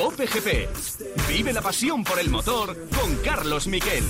Cope. Vive la pasión por el motor con Carlos Miquel.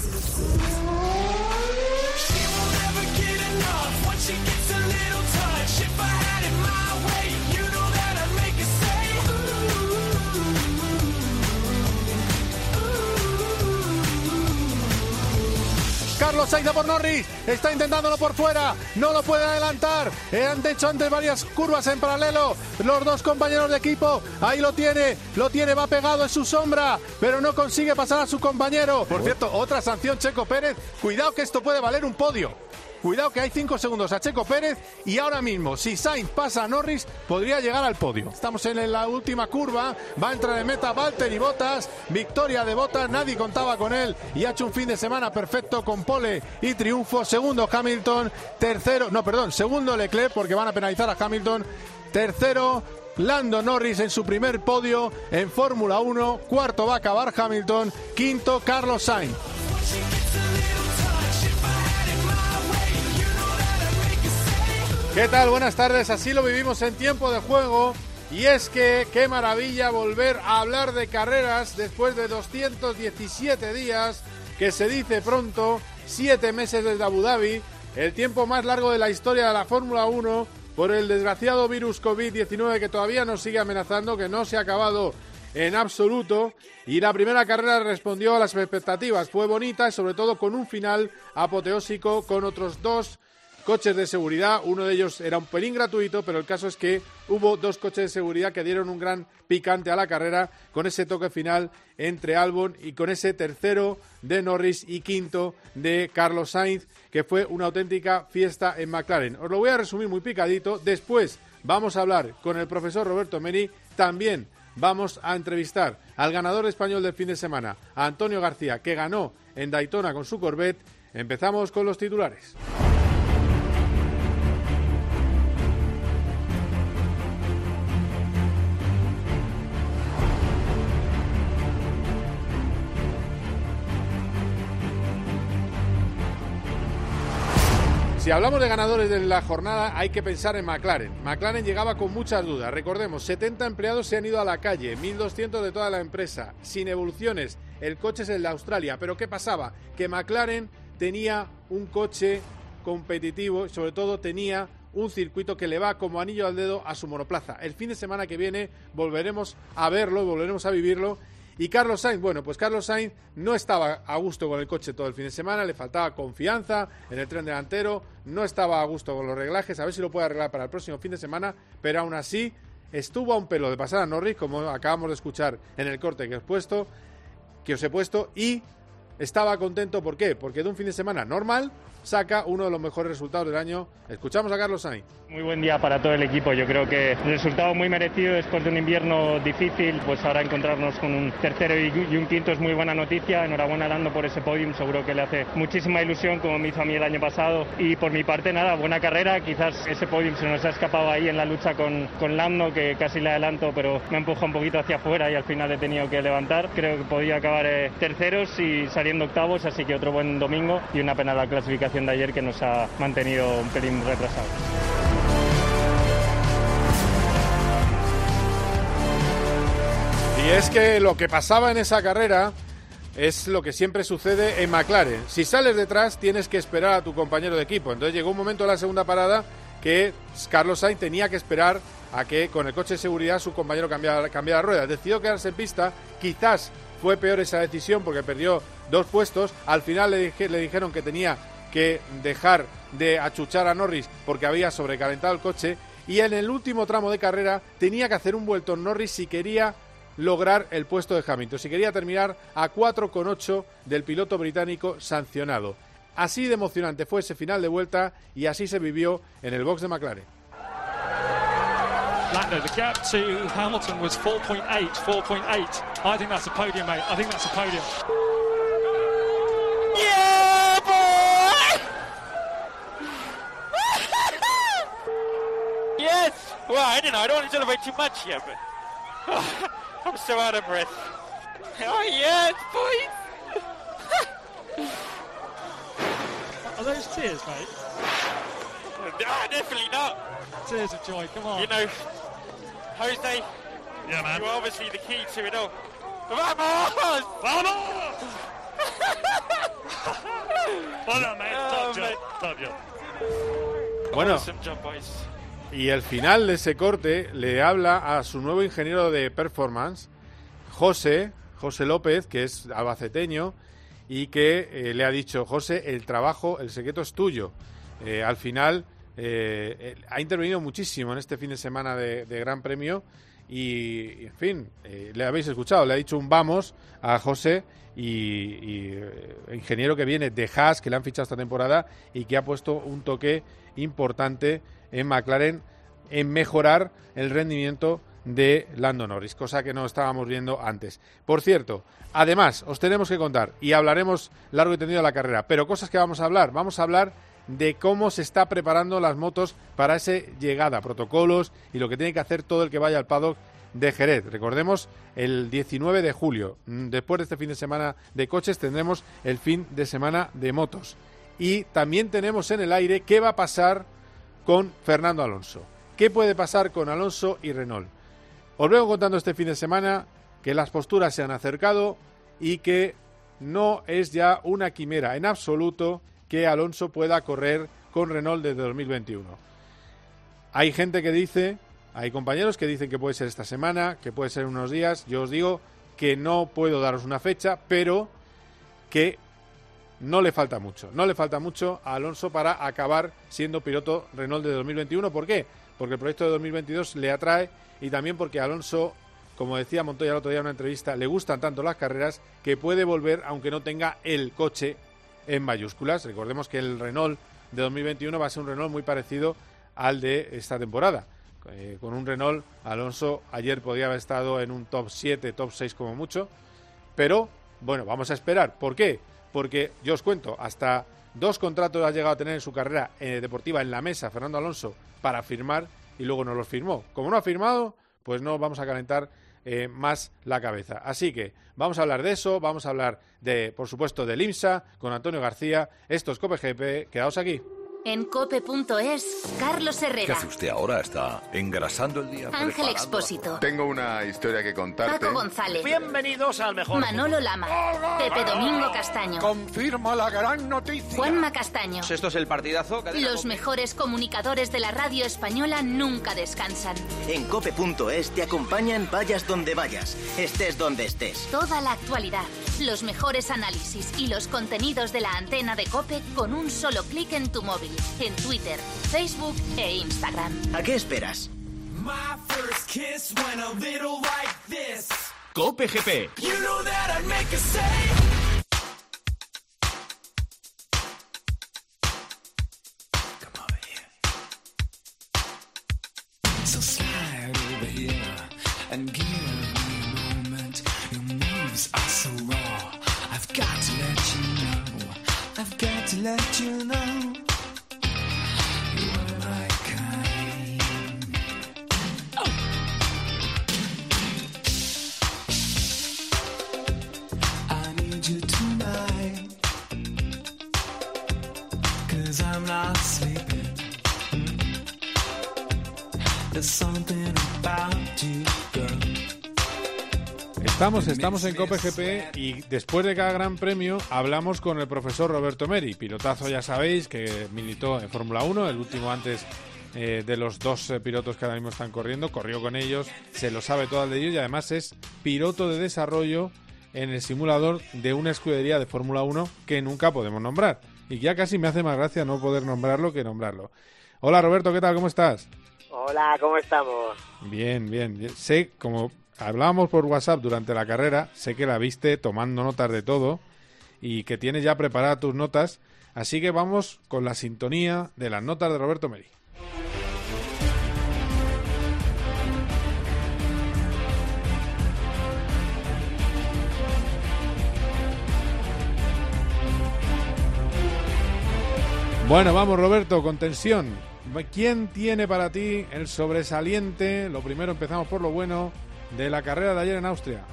Carlos Sainz por Norris, está intentándolo por fuera, no lo puede adelantar. Eh, han hecho antes varias curvas en paralelo. Los dos compañeros de equipo, ahí lo tiene, lo tiene, va pegado en su sombra, pero no consigue pasar a su compañero. Por cierto, otra sanción Checo Pérez. Cuidado que esto puede valer un podio. Cuidado que hay 5 segundos a Checo Pérez y ahora mismo, si Sainz pasa a Norris, podría llegar al podio. Estamos en la última curva, va a entrar en meta Walter y Botas, victoria de Botas, nadie contaba con él y ha hecho un fin de semana perfecto con pole y triunfo. Segundo Hamilton, tercero, no, perdón, segundo Leclerc porque van a penalizar a Hamilton. Tercero, Lando Norris en su primer podio en Fórmula 1. Cuarto va a acabar Hamilton. Quinto, Carlos Sainz. ¿Qué tal? Buenas tardes. Así lo vivimos en tiempo de juego. Y es que qué maravilla volver a hablar de carreras después de 217 días, que se dice pronto, 7 meses desde Abu Dhabi, el tiempo más largo de la historia de la Fórmula 1 por el desgraciado virus COVID-19 que todavía nos sigue amenazando, que no se ha acabado en absoluto. Y la primera carrera respondió a las expectativas. Fue bonita y sobre todo con un final apoteósico con otros dos coches de seguridad. Uno de ellos era un pelín gratuito, pero el caso es que hubo dos coches de seguridad que dieron un gran picante a la carrera con ese toque final entre Albon y con ese tercero de Norris y quinto de Carlos Sainz, que fue una auténtica fiesta en McLaren. Os lo voy a resumir muy picadito. Después vamos a hablar con el profesor Roberto Meni. También vamos a entrevistar al ganador español del fin de semana, a Antonio García, que ganó en Daytona con su Corvette. Empezamos con los titulares. Si hablamos de ganadores de la jornada, hay que pensar en McLaren. McLaren llegaba con muchas dudas. Recordemos, 70 empleados se han ido a la calle, 1.200 de toda la empresa, sin evoluciones. El coche es el de Australia. Pero ¿qué pasaba? Que McLaren tenía un coche competitivo y sobre todo tenía un circuito que le va como anillo al dedo a su monoplaza. El fin de semana que viene volveremos a verlo, volveremos a vivirlo y Carlos Sainz, bueno, pues Carlos Sainz no estaba a gusto con el coche todo el fin de semana, le faltaba confianza en el tren delantero, no estaba a gusto con los reglajes, a ver si lo puede arreglar para el próximo fin de semana, pero aún así estuvo a un pelo de pasar a Norris, como acabamos de escuchar en el corte que os, puesto, que os he puesto, y estaba contento, ¿por qué? Porque de un fin de semana normal saca uno de los mejores resultados del año. Escuchamos a Carlos Sainz. Muy buen día para todo el equipo. Yo creo que el resultado muy merecido después de un invierno difícil. Pues ahora encontrarnos con un tercero y un quinto es muy buena noticia. Enhorabuena Lando por ese podium. Seguro que le hace muchísima ilusión como me hizo a mí el año pasado. Y por mi parte, nada, buena carrera. Quizás ese podium se nos ha escapado ahí en la lucha con, con Lando, que casi le adelanto, pero me empuja un poquito hacia afuera y al final he tenido que levantar. Creo que podía acabar eh, terceros y saliendo octavos. Así que otro buen domingo y una pena la clasificación de ayer que nos ha mantenido un pelín retrasados. Y es que lo que pasaba en esa carrera es lo que siempre sucede en McLaren. Si sales detrás tienes que esperar a tu compañero de equipo. Entonces llegó un momento en la segunda parada que Carlos Sainz tenía que esperar a que con el coche de seguridad su compañero cambiara, cambiara ruedas. Decidió quedarse en pista, quizás fue peor esa decisión porque perdió dos puestos. Al final le, le dijeron que tenía que dejar de achuchar a Norris porque había sobrecalentado el coche y en el último tramo de carrera tenía que hacer un vuelto Norris si quería lograr el puesto de Hamilton, si quería terminar a 4,8 del piloto británico sancionado. Así de emocionante fue ese final de vuelta y así se vivió en el box de McLaren. Lando, the gap to Hamilton was 4.8, 4.8. I think that's a podium, mate. I think that's a podium. Yeah, Well, I don't know. I don't want to celebrate too much here, but oh, I'm so out of breath. Oh, yes, boys! Are those tears, mate? no, definitely not. Tears of joy, come on. You know, Jose, Yeah, man. You're obviously the key to it all. Vamos! Vamos! well done, oh, mate. Top job. Top job. Bueno, Awesome job, boys. Y el final de ese corte le habla a su nuevo ingeniero de performance, José, José López, que es albaceteño, y que eh, le ha dicho, José, el trabajo, el secreto es tuyo. Eh, al final eh, ha intervenido muchísimo en este fin de semana de, Gran Premio y, en fin, le habéis escuchado, le ha dicho un vamos a José y, y, ingeniero que viene de Haas, que le han fichado esta temporada y que ha puesto un toque importante en McLaren en mejorar el rendimiento de Lando Norris, cosa que no estábamos viendo antes. Por cierto, además, os tenemos que contar, y hablaremos largo y tendido de la carrera, pero cosas que vamos a hablar, vamos a hablar de cómo se está preparando las motos para esa llegada, protocolos y lo que tiene que hacer todo el que vaya al paddock de Jerez. Recordemos, el 19 de julio, mm, después de este fin de semana de coches, tendremos el fin de semana de motos. Y también tenemos en el aire qué va a pasar con Fernando Alonso. ¿Qué puede pasar con Alonso y Renault? Os vengo contando este fin de semana que las posturas se han acercado y que no es ya una quimera en absoluto que Alonso pueda correr con Renault desde 2021. Hay gente que dice, hay compañeros que dicen que puede ser esta semana, que puede ser unos días. Yo os digo que no puedo daros una fecha, pero que no le falta mucho. No le falta mucho a Alonso para acabar siendo piloto Renault de 2021. ¿Por qué? Porque el proyecto de 2022 le atrae y también porque Alonso, como decía Montoya el otro día en una entrevista, le gustan tanto las carreras que puede volver aunque no tenga el coche en mayúsculas. Recordemos que el Renault de 2021 va a ser un Renault muy parecido al de esta temporada. Eh, con un Renault, Alonso ayer podía haber estado en un top 7, top 6 como mucho, pero bueno, vamos a esperar. ¿Por qué? Porque yo os cuento, hasta dos contratos ha llegado a tener en su carrera eh, deportiva en la mesa Fernando Alonso para firmar y luego no los firmó. Como no ha firmado, pues no vamos a calentar eh, más la cabeza. Así que vamos a hablar de eso, vamos a hablar de, por supuesto, del IMSA con Antonio García. Esto es COPEGP, quedaos aquí. En cope.es, Carlos ¿Qué Herrera, hace usted ahora? ¿Está engrasando el día? Ángel Expósito, Tengo una historia que contarte. Paco González, Bienvenidos al mejor. Manolo Lama, Pepe Domingo Castaño, Confirma la gran noticia. Juanma Castaño. Esto es el partidazo. Los mejores comunicadores de la radio española nunca descansan. En cope.es te acompañan vayas donde vayas, estés donde estés. Toda la actualidad, los mejores análisis y los contenidos de la antena de Cope con un solo clic en tu móvil, In en Twitter, Facebook e Instagram. ¿A qué esperas? My first kiss went a little like this. Cope GP. You know that I'd make a save. and give me a moment. Your moves are so raw. I've got to let you know. I've got to let you know. Estamos, estamos en COPEGP y después de cada gran premio hablamos con el profesor Roberto Meri, pilotazo ya sabéis que militó en Fórmula 1, el último antes eh, de los dos eh, pilotos que ahora mismo están corriendo, corrió con ellos, se lo sabe todo el de ellos y además es piloto de desarrollo en el simulador de una escudería de Fórmula 1 que nunca podemos nombrar. Y ya casi me hace más gracia no poder nombrarlo que nombrarlo. Hola Roberto, ¿qué tal? ¿Cómo estás? Hola, ¿cómo estamos? Bien, bien, bien. Sé, como hablábamos por WhatsApp durante la carrera, sé que la viste tomando notas de todo y que tienes ya preparadas tus notas, así que vamos con la sintonía de las notas de Roberto Meri. Bueno, vamos Roberto, con tensión. ¿Quién tiene para ti el sobresaliente? Lo primero empezamos por lo bueno de la carrera de ayer en Austria.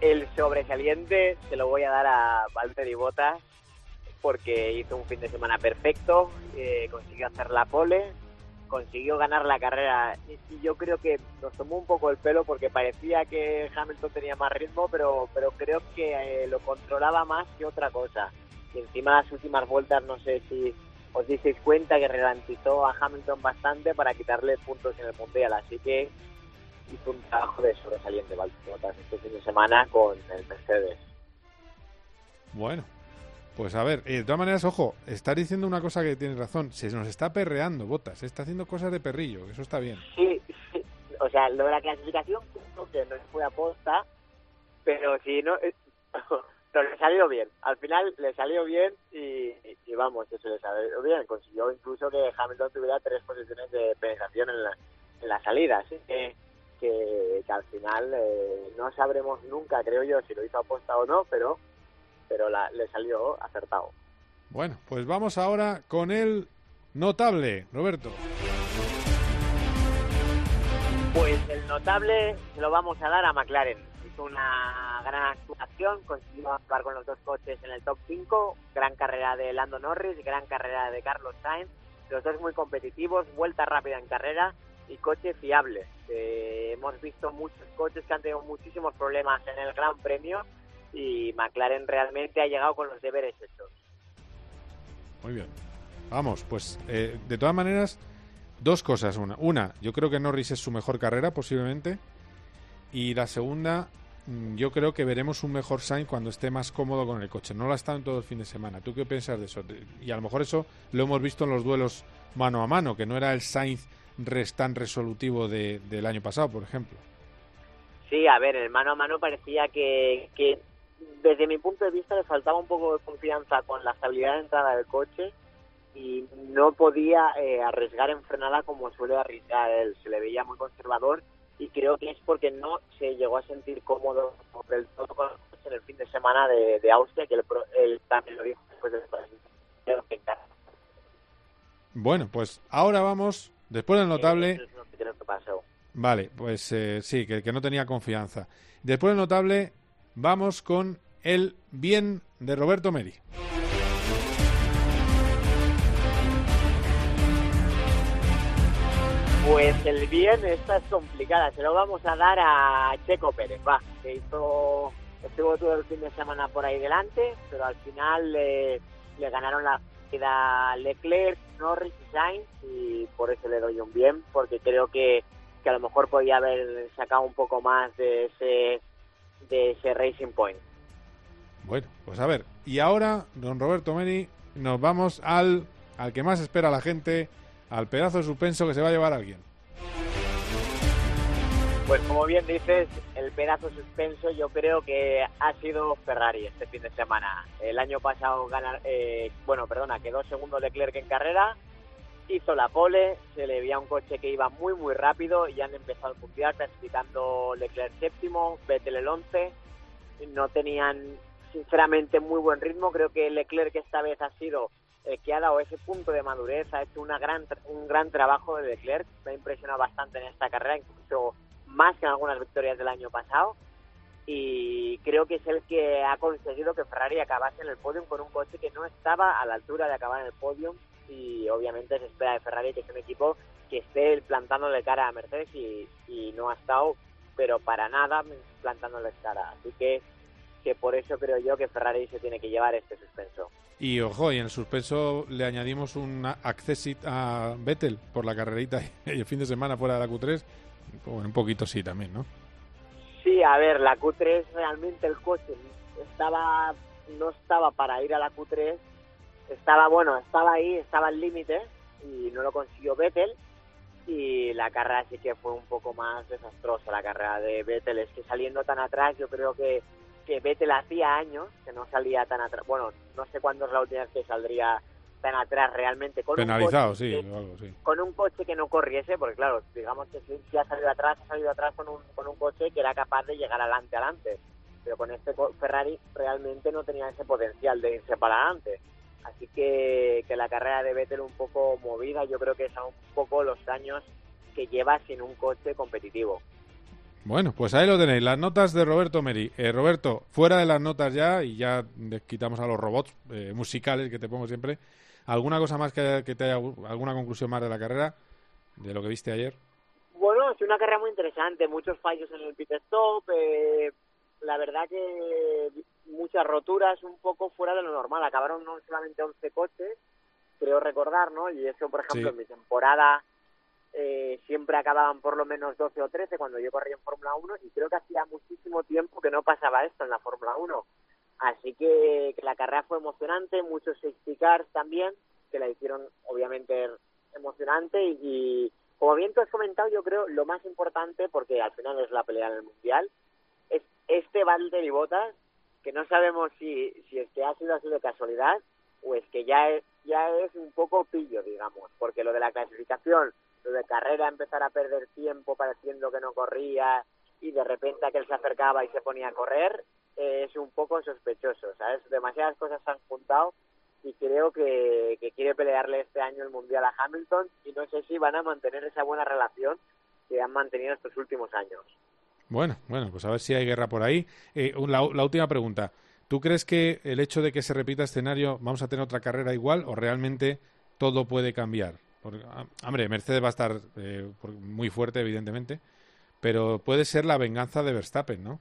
El sobresaliente se lo voy a dar a Valtteri Bottas porque hizo un fin de semana perfecto, eh, consiguió hacer la pole, consiguió ganar la carrera. Y, yo creo que nos tomó un poco el pelo porque parecía que Hamilton tenía más ritmo, pero, pero creo que eh, lo controlaba más que otra cosa. Y encima las últimas vueltas, no sé si os disteis cuenta que ralentizó a Hamilton bastante para quitarle puntos en el Mundial. Así que hizo un trabajo de sobresaliente Valtteri este fin de semana con el Mercedes. Bueno, pues a ver, eh, de todas maneras, ojo, está diciendo una cosa que tiene razón. Se nos está perreando Botas, está haciendo cosas de perrillo, eso está bien. Sí, o sea, lo de la clasificación, que no fue aposta, pero si no. Eh, pero le salió bien. Al final le salió bien y, vamos, eso le salió bien. Consiguió incluso que Hamilton tuviera tres posiciones de penetración en la, en la salida. Así que que, al final eh, no sabremos nunca, creo yo, si lo hizo aposta o no, pero, pero le salió acertado. Bueno, pues vamos ahora con el notable, Roberto. Pues el notable lo vamos a dar a McLaren. Hizo una gran actuación, consiguió actuar con los dos coches en el top 5, gran carrera de Lando Norris, gran carrera de Carlos Sainz, los dos muy competitivos, vuelta rápida en carrera y coche fiable. Hemos visto muchos coches que han tenido muchísimos problemas en el Gran Premio y McLaren realmente ha llegado con los deberes hechos. Muy bien. Vamos, pues eh, de todas maneras, dos cosas. Una, una, yo creo que Norris es su mejor carrera posiblemente. Y la segunda, mm, yo creo que veremos un mejor Sainz cuando esté más cómodo con el coche. No lo ha estado en todo el fin de semana. ¿Tú qué piensas de eso? Y a lo mejor eso lo hemos visto en los duelos mano a mano, que no era el Sainz tan resolutivo de, del año pasado, por ejemplo. Sí, a ver, el mano a mano parecía que, que desde mi punto de vista le faltaba un poco de confianza con la estabilidad de entrada del coche y no podía eh, arriesgar en frenada como suele arriesgar él. Se le veía muy conservador y creo que es porque no se llegó a sentir cómodo del todo con el coche en el fin de semana de, de Austria, que él, también lo dijo después de Bueno, pues ahora vamos Después del notable... Vale, pues eh, sí, que, que no tenía confianza. Después del notable, vamos con el bien de Roberto Meri. Pues el bien, esta es complicada. Se lo vamos a dar a Checo Pérez, va, que hizo, estuvo todo el fin de semana por ahí delante, pero al final le ganaron la queda Leclerc, Norris y Sainz y por eso le doy un bien, porque creo que, que a lo mejor podía haber sacado un poco más de ese, de ese Racing Point. Bueno, pues a ver, y ahora, don Roberto Meni, nos vamos al, al que más espera la gente, al pedazo de suspenso que se va a llevar alguien. Pues como bien dices, el pedazo suspenso yo creo que ha sido Ferrari este fin de semana. El año pasado ganar, eh, bueno, perdona, quedó segundo Leclerc en carrera, hizo la pole, se le veía un coche que iba muy muy rápido y han empezado a mundial clasificando Leclerc séptimo, Vettel el once. No tenían sinceramente muy buen ritmo, creo que Leclerc esta vez ha sido el que ha dado ese punto de madurez, ha hecho una gran, un gran trabajo de Leclerc, me ha impresionado bastante en esta carrera, incluso más que en algunas victorias del año pasado. Y creo que es el que ha conseguido que Ferrari acabase en el podium con un coche que no estaba a la altura de acabar en el podium. Y obviamente se espera de Ferrari que es un equipo que esté plantándole cara a Mercedes y, no ha estado pero para nada plantándole cara. Así que que por eso creo yo que Ferrari se tiene que llevar este suspenso. Y ojo, y en el suspenso le añadimos un accesit a Vettel por la carrerita y el fin de semana fuera de la Q3 un poquito sí también, ¿no? Sí, a ver, la Q3 realmente el coche estaba no estaba para ir a la Q3, estaba bueno, estaba ahí, estaba al límite y no lo consiguió Vettel. Y la carrera sí que fue un poco más desastrosa. La carrera de Vettel, es que saliendo tan atrás yo creo que que Vettel hacía años que no salía tan atrás, bueno, no sé cuándo es la última vez que saldría tan atrás realmente con penalizado un coche sí, sí, con un coche que no corriese porque claro digamos que si, ha salido atrás ha salido atrás con un, con un coche que era capaz de llegar adelante adelante. Pero con este Ferrari realmente no tenía ese potencial de irse para adelante. Así que, que la carrera de Vettel un poco movida yo creo que es un poco los años que lleva sin un coche competitivo. Bueno, pues ahí lo tenéis, las notas de Roberto Meri. Eh, Roberto, fuera de las notas ya, y ya quitamos a los robots eh, musicales que te pongo siempre, ¿Alguna cosa más que, te haya, alguna conclusión más de la carrera? de lo que viste ayer? Bueno, es una carrera muy interesante, muchos fallos en el pit stop, eh, la verdad que muchas roturas un poco fuera de lo normal, acabaron no solamente 11 coches, creo recordar, ¿no? Y eso, por ejemplo, en mi temporada eh, siempre acababan por lo menos 12 o 13 cuando yo corría en Fórmula 1 y creo que hacía muchísimo tiempo que no pasaba esto en la Fórmula 1. Así que, la carrera fue emocionante, muchos safety cars también, que la hicieron obviamente emocionante. Y, como bien tú has comentado, yo creo lo más importante, porque al final es la pelea en el Mundial, es este y Botas, que no sabemos si, si es que ha sido así de casualidad o es que ya es, ya es un poco pillo, digamos, porque lo de la clasificación lo de carrera empezar a perder tiempo pareciendo que no corría y de repente aquel se acercaba y se ponía a correr, es un poco sospechoso, ¿sabes? Demasiadas cosas se han juntado y creo que, que quiere pelearle este año el Mundial a Hamilton y no sé si van a mantener esa buena relación que han mantenido estos últimos años. Bueno, bueno, pues a ver si hay guerra por ahí. Eh, la, última pregunta. ¿Tú crees que el hecho de que se repita escenario vamos a tener otra carrera igual o realmente todo puede cambiar? Ah, hombre, Mercedes va a estar eh, muy fuerte, evidentemente, pero puede ser la venganza de Verstappen, ¿no?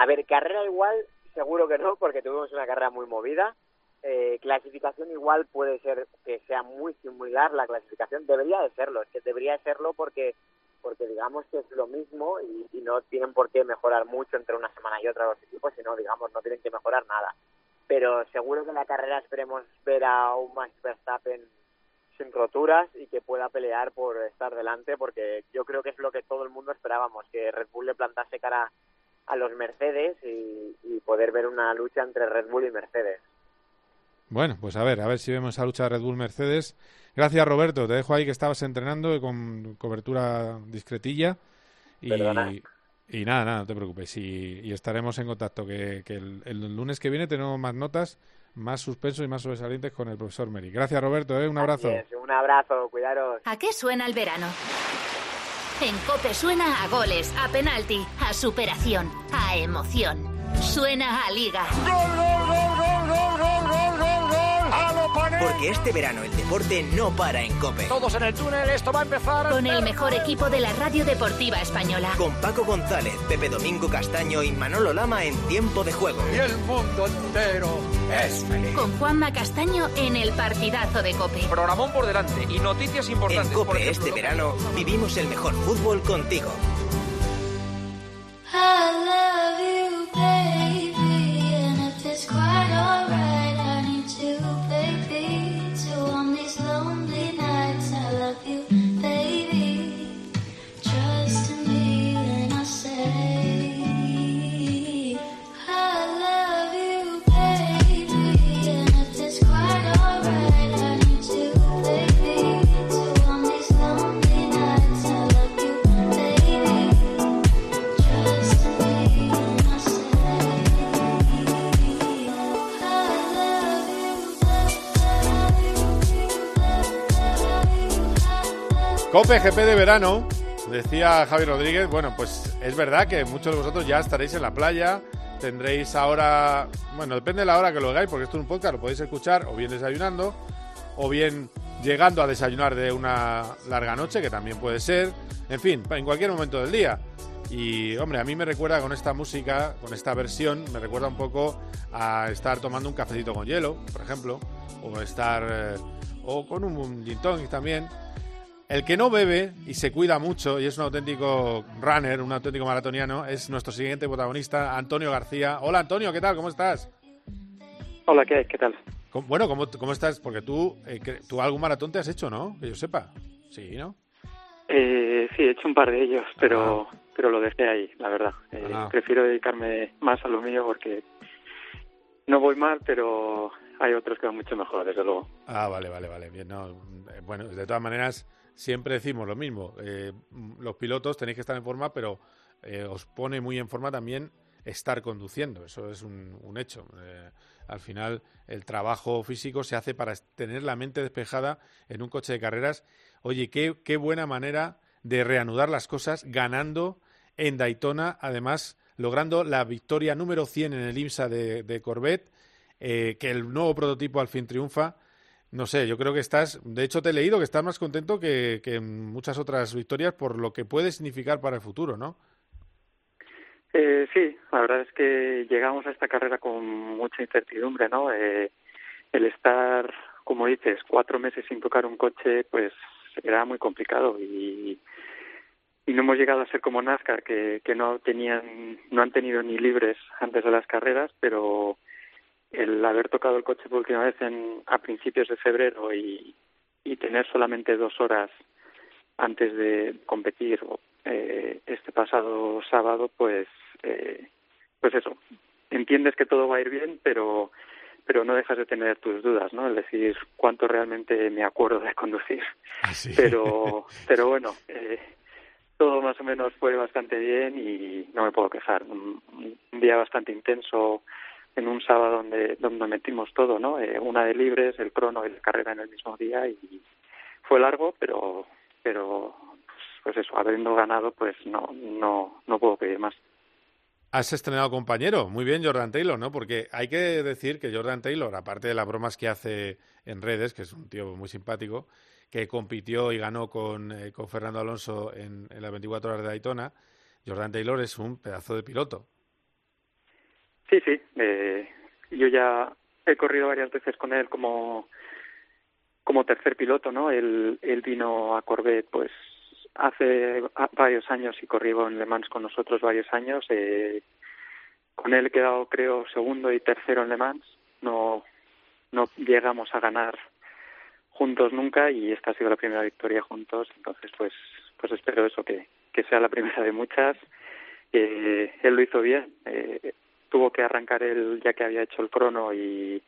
A ver, carrera igual, seguro que no, porque tuvimos una carrera muy movida. Eh, clasificación igual puede ser que sea muy similar la clasificación, debería de serlo, es que debería de serlo porque porque digamos que es lo mismo y, y, no tienen por qué mejorar mucho entre una semana y otra los equipos, sino digamos no tienen que mejorar nada. Pero seguro que en la carrera esperemos ver a un Max Verstappen sin roturas y que pueda pelear por estar delante, porque yo creo que es lo que todo el mundo esperábamos, que Red Bull le plantase cara a los Mercedes y, poder ver una lucha entre Red Bull y Mercedes. Bueno, pues a ver, a ver si vemos esa lucha de Red Bull-Mercedes. Gracias, Roberto. Te dejo ahí que estabas entrenando con cobertura discretilla. Y, y nada, nada, no te preocupes. Y, estaremos en contacto. Que, el, lunes que viene tenemos más notas más suspenso y más sobresalientes con el profesor Meri. Gracias, Roberto. ¿eh? Un abrazo. un abrazo, cuidaros. ¿A qué suena el verano? En Cope suena a goles, a penalti, a superación, a emoción. Suena a liga. ¡Gol, gol, gol, Porque este verano el deporte no para en Cope. Todos en el túnel, esto va a empezar. Con el mejor equipo de la radio deportiva española. Con Paco González, Pepe Domingo Castaño y Manolo Lama en tiempo de juego. Y el mundo entero es feliz. Con Juanma Castaño en el partidazo de Cope. Programón por delante y noticias importantes. En Cope este verano vivimos el mejor fútbol contigo. Cope GP de verano, decía Javi Rodríguez, bueno, pues es verdad que muchos de vosotros ya estaréis en la playa, tendréis ahora, bueno, depende de la hora que lo hagáis, porque esto es un podcast, lo podéis escuchar o bien desayunando, o bien llegando a desayunar de una larga noche, que también puede ser, en fin, en cualquier momento del día. Y hombre, a mí me recuerda con esta música, con esta versión, me recuerda un poco a estar tomando un cafecito con hielo, por ejemplo, o estar, eh, o con un también. El que no bebe y se cuida mucho y es un auténtico runner, un auténtico maratoniano, es nuestro siguiente protagonista, Antonio García. Hola Antonio, ¿qué tal? ¿Cómo estás? Hola, ¿qué, qué tal? Bueno, ¿cómo, ¿cómo, estás? Porque tú, eh, tú algún maratón te has hecho, ¿no? Que yo sepa. Sí, ¿no? Eh, sí, he hecho un par de ellos, pero, ah. pero lo dejé ahí, la verdad. Eh, ah. Prefiero dedicarme más a lo mío porque no voy mal, pero hay otros que van mucho mejor, desde luego. Ah, vale, vale, vale. Bien, no, bueno, de todas maneras siempre decimos lo mismo. Eh, los pilotos tenéis que estar en forma, pero eh, os pone muy en forma también estar conduciendo. Eso es un, hecho. Eh, al final, el trabajo físico se hace para tener la mente despejada en un coche de carreras. Oye, qué, qué buena manera de reanudar las cosas ganando en Daytona, además logrando la victoria número 100 en el IMSA de, de Corvette, que el nuevo prototipo al fin triunfa no sé, yo creo que estás, de hecho te he leído que estás más contento que, muchas otras victorias por lo que puede significar para el futuro, ¿no? Eh, sí, la verdad es que llegamos a esta carrera con mucha incertidumbre, ¿no? Eh, el estar, como dices, cuatro meses sin tocar un coche, pues era muy complicado y, y no hemos llegado a ser como NASCAR, que, que no tenían, no han tenido ni libres antes de las carreras, pero el haber tocado el coche por última vez en, a principios de febrero y, y tener solamente dos horas antes de competir eh, este pasado sábado, pues, eh, pues eso, entiendes que todo va a ir bien, pero pero no dejas de tener tus dudas, ¿no? Es decir, cuánto realmente me acuerdo de conducir. Ah, pero, pero bueno, eh, todo más o menos fue bastante bien y no me puedo quejar. Un, un día bastante intenso en un sábado donde donde metimos todo, ¿no? Eh, una de libres, el crono y la carrera en el mismo día y fue largo, pero pero pues, eso, habiendo ganado, pues no no no puedo pedir más. Has estrenado compañero, muy bien Jordan Taylor, ¿no? Porque hay que decir que Jordan Taylor, aparte de las bromas que hace en redes, que es un tío muy simpático, que compitió y ganó con, eh, con Fernando Alonso en, en las 24 horas de Daytona, Jordan Taylor es un pedazo de piloto. Sí, sí. Eh, yo ya he corrido varias veces con él como como tercer piloto, ¿no? Él, él vino a Corvette, pues hace varios años y corrió en Le Mans con nosotros varios años. Eh, con él he quedado, creo, segundo y tercero en Le Mans. No, no llegamos a ganar juntos nunca y esta ha sido la primera victoria juntos. Entonces, pues, pues espero eso que, que sea la primera de muchas. Eh, él lo hizo bien. Eh, tuvo que arrancar él ya que había hecho el crono y,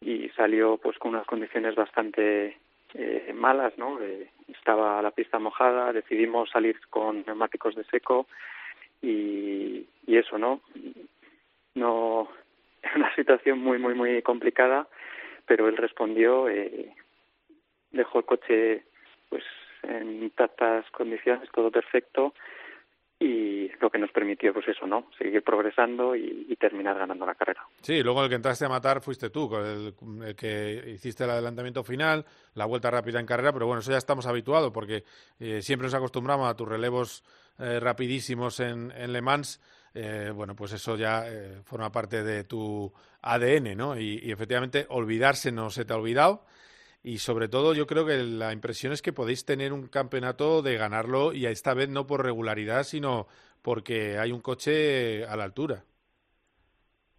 y salió pues con unas condiciones bastante eh, malas, ¿no? Eh, estaba la pista mojada, decidimos salir con neumáticos de seco y, y eso, ¿no? No, una situación muy, muy, muy complicada, pero él respondió, eh, dejó el coche pues en intactas condiciones, todo perfecto y lo que nos permitió, pues eso, ¿no? Seguir progresando y, terminar ganando la carrera. Sí, luego el que entraste a matar fuiste tú, el, el, que hiciste el adelantamiento final, la vuelta rápida en carrera, pero bueno, eso ya estamos habituados porque eh, siempre nos acostumbramos a tus relevos eh, rapidísimos en, en, Le Mans. Eh, bueno, pues eso ya eh, forma parte de tu ADN, ¿no? Y efectivamente olvidarse no se te ha olvidado y sobre todo yo creo que la impresión es que podéis tener un campeonato de ganarlo y esta vez no por regularidad, sino porque hay un coche a la altura.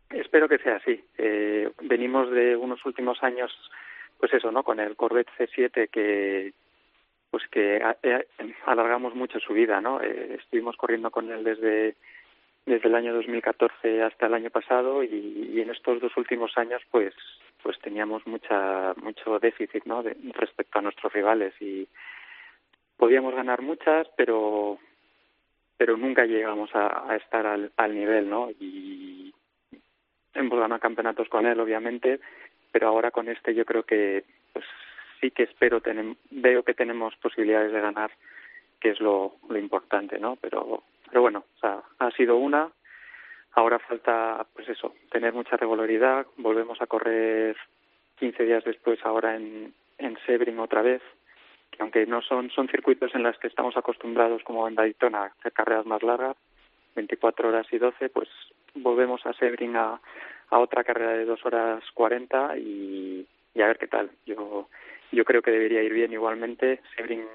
Espero que sea así. Eh, venimos de unos últimos años, pues eso, ¿no? Con el Corvette C7 que pues que eh, alargamos mucho su vida, ¿no? Eh, estuvimos corriendo con él desde desde el año 2014 hasta el año pasado y en estos dos últimos años pues pues teníamos mucha mucho déficit no de, respecto a nuestros rivales y podíamos ganar muchas pero pero nunca llegamos a, a estar al, nivel no y hemos ganado campeonatos con él obviamente pero ahora con este yo creo que pues sí que espero tenem, veo que tenemos posibilidades de ganar que es lo, lo importante no pero pero bueno o sea ha sido una Ahora falta, pues eso, tener mucha regularidad. Volvemos a correr 15 días después, ahora en, en Sebring otra vez, que aunque no son, son circuitos en los que estamos acostumbrados, como en Daytona, a hacer carreras más largas, 24 horas y 12, pues volvemos a Sebring a, a otra carrera de 2 horas 40 y, y a ver qué tal. Yo, yo creo que debería ir bien igualmente. Sebring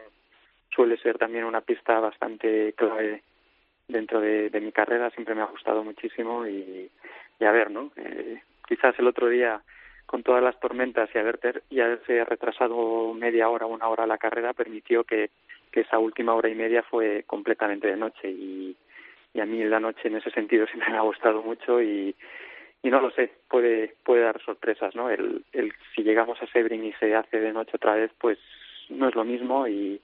suele ser también una pista bastante clave dentro de, mi carrera siempre me ha gustado muchísimo y, y a ver, ¿no? Eh, quizás el otro día con todas las tormentas y, haber ter, y haberse retrasado media hora, una hora la carrera permitió que, que esa última hora y media fue completamente de noche y, y a mí la noche en ese sentido siempre me ha gustado mucho y, y no lo sé, puede, puede dar sorpresas, ¿no? El, el, si llegamos a Sebring y se hace de noche otra vez, pues no es lo mismo y,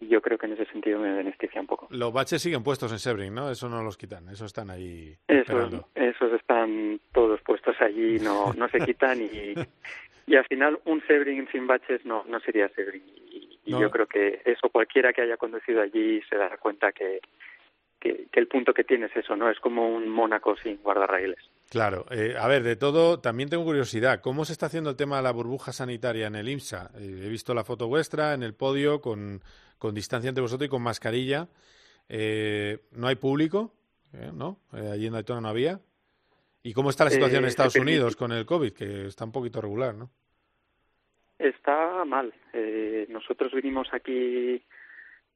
yo creo que en ese sentido me beneficia un poco. Los baches siguen puestos en Sebring, ¿no? Eso no los quitan, esos están ahí esos, esos están todos puestos allí, no, no se quitan y, y al final un Sebring sin baches no, no sería Sebring. Y, y no. yo creo que eso cualquiera que haya conducido allí se dará cuenta que, que, que el punto que tiene es eso, ¿no? Es como un Mónaco sin guardarraíles. Claro, eh, a ver, de todo, también tengo curiosidad, ¿cómo se está haciendo el tema de la burbuja sanitaria en el IMSA? Eh, he visto la foto vuestra en el podio con, con distancia entre vosotros y con mascarilla. Eh, ¿No hay público? ¿No? allí en Daytona no había. ¿Y cómo está la situación en Estados Unidos con el COVID? Que está un poquito regular, ¿no? Está mal. nosotros vinimos aquí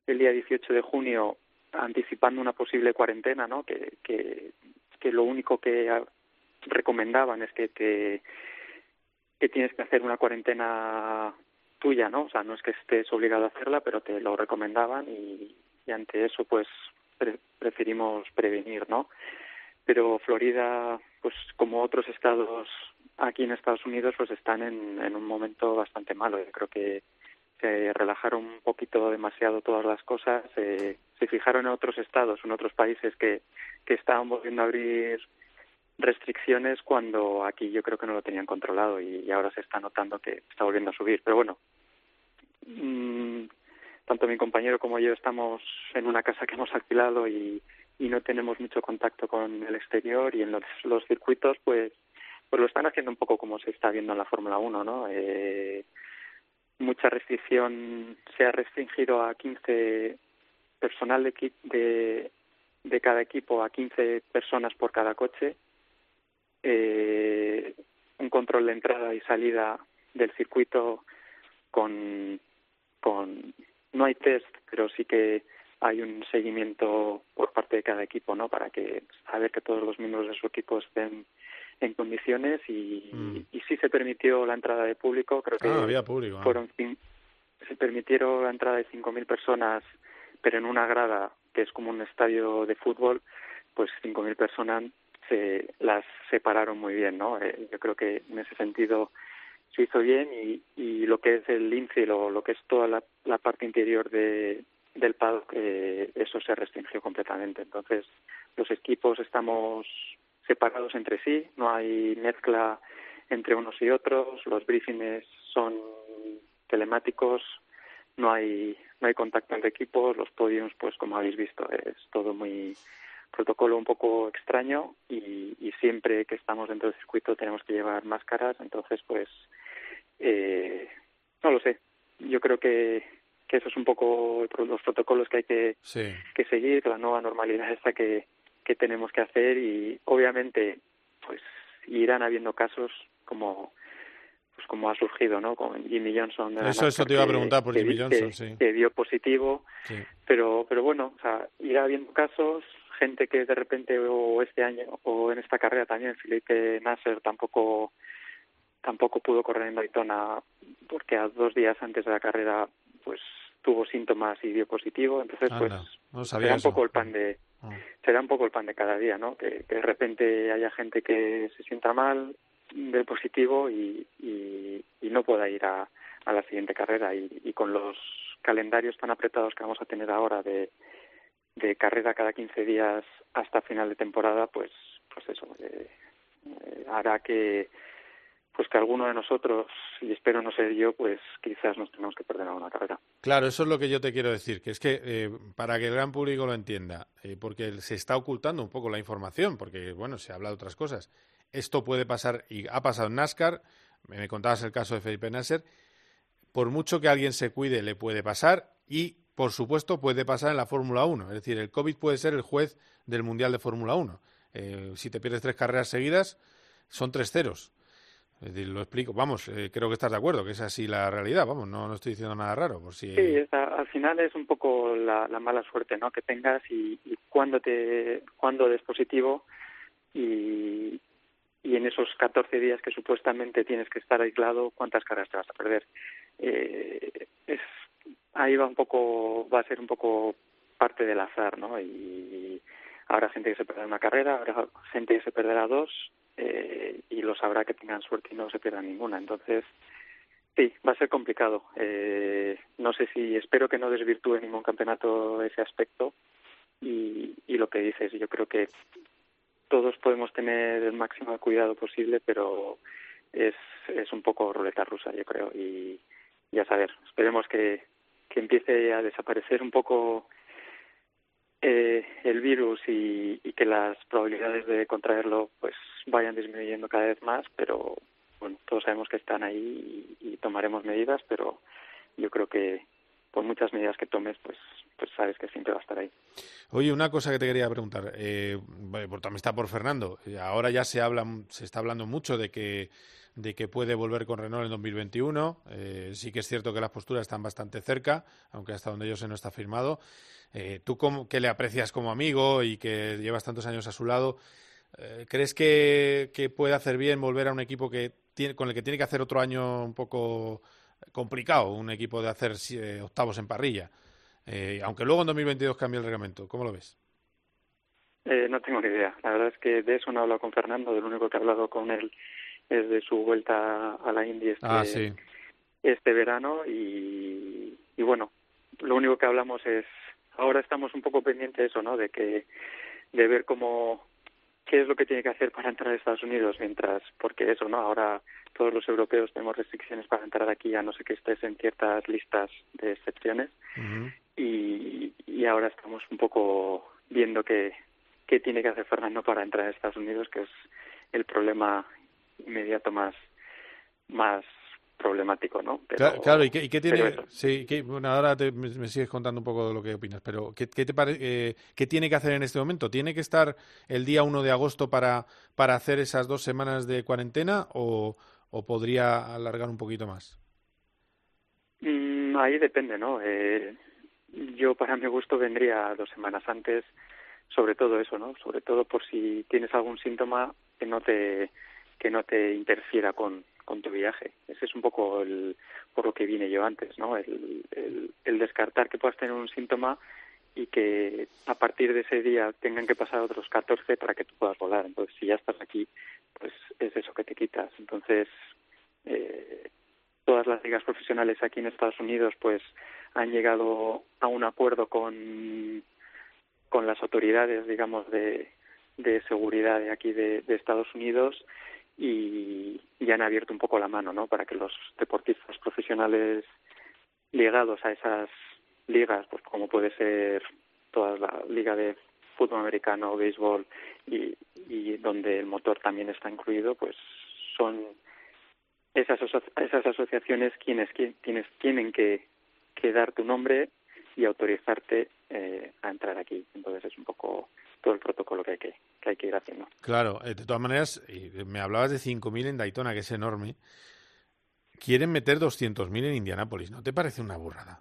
el día 18 de junio anticipando una posible cuarentena, ¿no? Que, que, que lo único que recomendaban es que te que tienes que hacer una cuarentena tuya, ¿no? O sea, no es que estés obligado a hacerla, pero te lo recomendaban y, ante eso, pues preferimos prevenir, ¿no? Pero Florida, pues como otros estados aquí en Estados Unidos, pues están en, un momento bastante malo. Yo creo que se relajaron un poquito demasiado todas las cosas, se fijaron en otros estados, en otros países que, que estaban volviendo a abrir restricciones cuando aquí yo creo que no lo tenían controlado y, ahora se está notando que está volviendo a subir. Pero bueno, mmm, tanto mi compañero como yo estamos en una casa que hemos alquilado y, y no tenemos mucho contacto con el exterior y en los, circuitos pues pues lo están haciendo un poco como se está viendo en la Fórmula 1, ¿no? Eh, mucha restricción se ha restringido a 15 personal de, de, de cada equipo a 15 personas por cada coche eh, un control de entrada y salida del circuito con, con no hay test, pero sí que hay un seguimiento por parte de cada equipo, ¿no? Para que saber que todos los miembros de su equipo estén en condiciones y, mm. y sí se permitió la entrada de público. Creo que ah, había público. Fueron se permitieron la entrada de 5.000 personas, pero en una grada que es como un estadio de fútbol, pues 5.000 personas se las separaron muy bien, ¿no? Eh, yo creo que en ese sentido se hizo bien y, y lo que es el lince, lo, lo que es toda la, la parte interior de, del paddock, eh, eso se restringió completamente. Entonces, los equipos estamos separados entre sí, no hay mezcla entre unos y otros, los briefings son telemáticos, no hay no hay contacto entre equipos, los podiums, pues como habéis visto, es todo muy protocolo un poco extraño y, y, siempre que estamos dentro del circuito tenemos que llevar máscaras, entonces pues eh, no lo sé. Yo creo que, que eso es un poco los protocolos que hay que, que seguir, la nueva normalidad esta que, que tenemos que hacer y obviamente pues irán habiendo casos como pues como ha surgido, ¿no? Con Jimmy Johnson. eso, eso te iba a preguntar por Jimmy Johnson, sí. Que dio positivo, pero, pero bueno, o sea, irá habiendo casos, gente que de repente o este año o en esta carrera también Felipe Nasser tampoco tampoco pudo correr en Daytona porque a dos días antes de la carrera pues tuvo síntomas y dio positivo. Entonces pues será un poco el pan de ah. será un poco el pan de cada día no que, de repente haya gente que se sienta mal de positivo y, y, y no pueda ir a, a la siguiente carrera. Y, y con los calendarios tan apretados que vamos a tener ahora de de carrera cada 15 días hasta final de temporada, pues, pues eso, eh, eh, hará que pues que alguno de nosotros, y espero no ser yo, pues quizás nos tenemos que perder alguna carrera. Claro, eso es lo que yo te quiero decir, que es que eh, para que el gran público lo entienda, porque se está ocultando un poco la información, porque bueno, se habla de otras cosas. Esto puede pasar, y ha pasado en NASCAR, me contabas el caso de Felipe Nasser, por mucho que alguien se cuide, le puede pasar, y por supuesto, puede pasar en la Fórmula 1. Es decir, el COVID puede ser el juez del Mundial de Fórmula 1. Eh, si te pierdes tres carreras seguidas, son tres ceros. Es decir, lo explico. Vamos, eh, creo que estás de acuerdo, que es así la realidad. Vamos, no, no estoy diciendo nada raro. Por si... Sí, al final es un poco la, mala suerte ¿no? que tengas y, y cuando, te, cuando des positivo y, y en esos 14 días que supuestamente tienes que estar aislado, ¿cuántas carreras te vas a perder? Eh, es ahí va un poco, va a ser un poco parte del azar, ¿no? Y habrá gente que se perderá una carrera, habrá gente que se perderá dos, eh, y lo sabrá que tengan suerte y no se pierda ninguna. Entonces, sí, va a ser complicado. Eh, no sé si, espero que no desvirtúe ningún campeonato ese aspecto. Y, y lo que dices, yo creo que todos podemos tener el máximo cuidado posible, pero es, es un poco ruleta rusa, yo creo. Y ya saber, esperemos que, que empiece a desaparecer un poco eh, el virus y, que las probabilidades de contraerlo pues vayan disminuyendo cada vez más, pero bueno, todos sabemos que están ahí y, tomaremos medidas, pero yo creo que por muchas medidas que tomes, pues, pues sabes que siempre va a estar ahí. Oye, una cosa que te quería preguntar, eh, también está por Fernando. Ahora ya se habla, se está hablando mucho de que de que puede volver con Renault en 2021. Eh, sí que es cierto que las posturas están bastante cerca, aunque hasta donde yo sé no está firmado. Eh, tú que le aprecias como amigo y que llevas tantos años a su lado, eh, ¿crees que, puede hacer bien volver a un equipo que tiene, con el que tiene que hacer otro año un poco complicado, un equipo de hacer octavos en parrilla? aunque luego en 2022 cambie el reglamento. ¿Cómo lo ves? no tengo ni idea. La verdad es que de eso no he hablado con Fernando, de lo único que he hablado con él es de su vuelta a la India este, ah, este verano y, y bueno, lo único que hablamos es, ahora estamos un poco pendientes de eso, ¿no? De que, de ver cómo, qué es lo que tiene que hacer para entrar a Estados Unidos mientras, porque eso, ¿no? Ahora todos los europeos tenemos restricciones para entrar aquí, a no sé que estés en ciertas listas de excepciones y, y ahora estamos un poco viendo qué, qué tiene que hacer Fernando para entrar a Estados Unidos, que es el problema inmediato más, más problemático, ¿no? claro, ¿y qué, tiene? Sí, bueno, ahora me, sigues contando un poco de lo que opinas, pero ¿qué, qué te eh, ¿qué tiene que hacer en este momento? ¿Tiene que estar el día 1 de agosto para, para hacer esas dos semanas de cuarentena o, o podría alargar un poquito más? Mm, ahí depende, ¿no? Eh, yo, para mi gusto, vendría dos semanas antes, sobre todo eso, ¿no? Sobre todo por si tienes algún síntoma que no te que no te interfiera con, con tu viaje. Ese es un poco el, por lo que vine yo antes, ¿no? El, el, descartar que puedas tener un síntoma y que a partir de ese día tengan que pasar otros 14 para que tú puedas volar. Entonces, si ya estás aquí, pues es eso que te quitas. Entonces, eh, todas las ligas profesionales aquí en Estados Unidos, pues han llegado a un acuerdo con, con las autoridades, digamos, de, de seguridad de aquí de, de Estados Unidos y, han abierto un poco la mano ¿no? para que los deportistas profesionales ligados a esas ligas, pues como puede ser toda la liga de fútbol americano, béisbol y, y donde el motor también está incluido, pues son esas, esas asociaciones quienes, quienes tienen que, que dar tu nombre y autorizarte eh, a entrar aquí. Entonces es un poco todo el protocolo que hay que, que, hay que ir haciendo. Claro, eh, de todas maneras, me hablabas de 5.000 en Daytona, que es enorme. Quieren meter 200.000 en Indianápolis, ¿no te parece una burrada?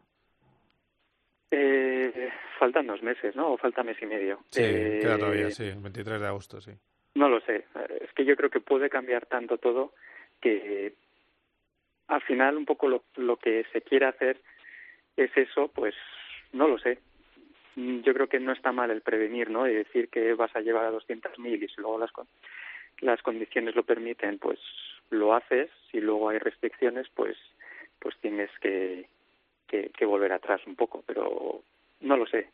Eh, faltan dos meses, ¿no? O falta mes y medio. Sí, queda todavía, sí, 23 de agosto, sí. No lo sé. Es que yo creo que puede cambiar tanto todo que al final un poco lo, lo que se quiere hacer es eso, pues no lo sé. Mm, yo creo que no está mal el prevenir, ¿no? Y decir que vas a llevar a 200.000 y si luego las, las condiciones lo permiten, pues lo haces. Si luego hay restricciones, pues pues tienes que, que, volver atrás un poco. Pero no lo sé.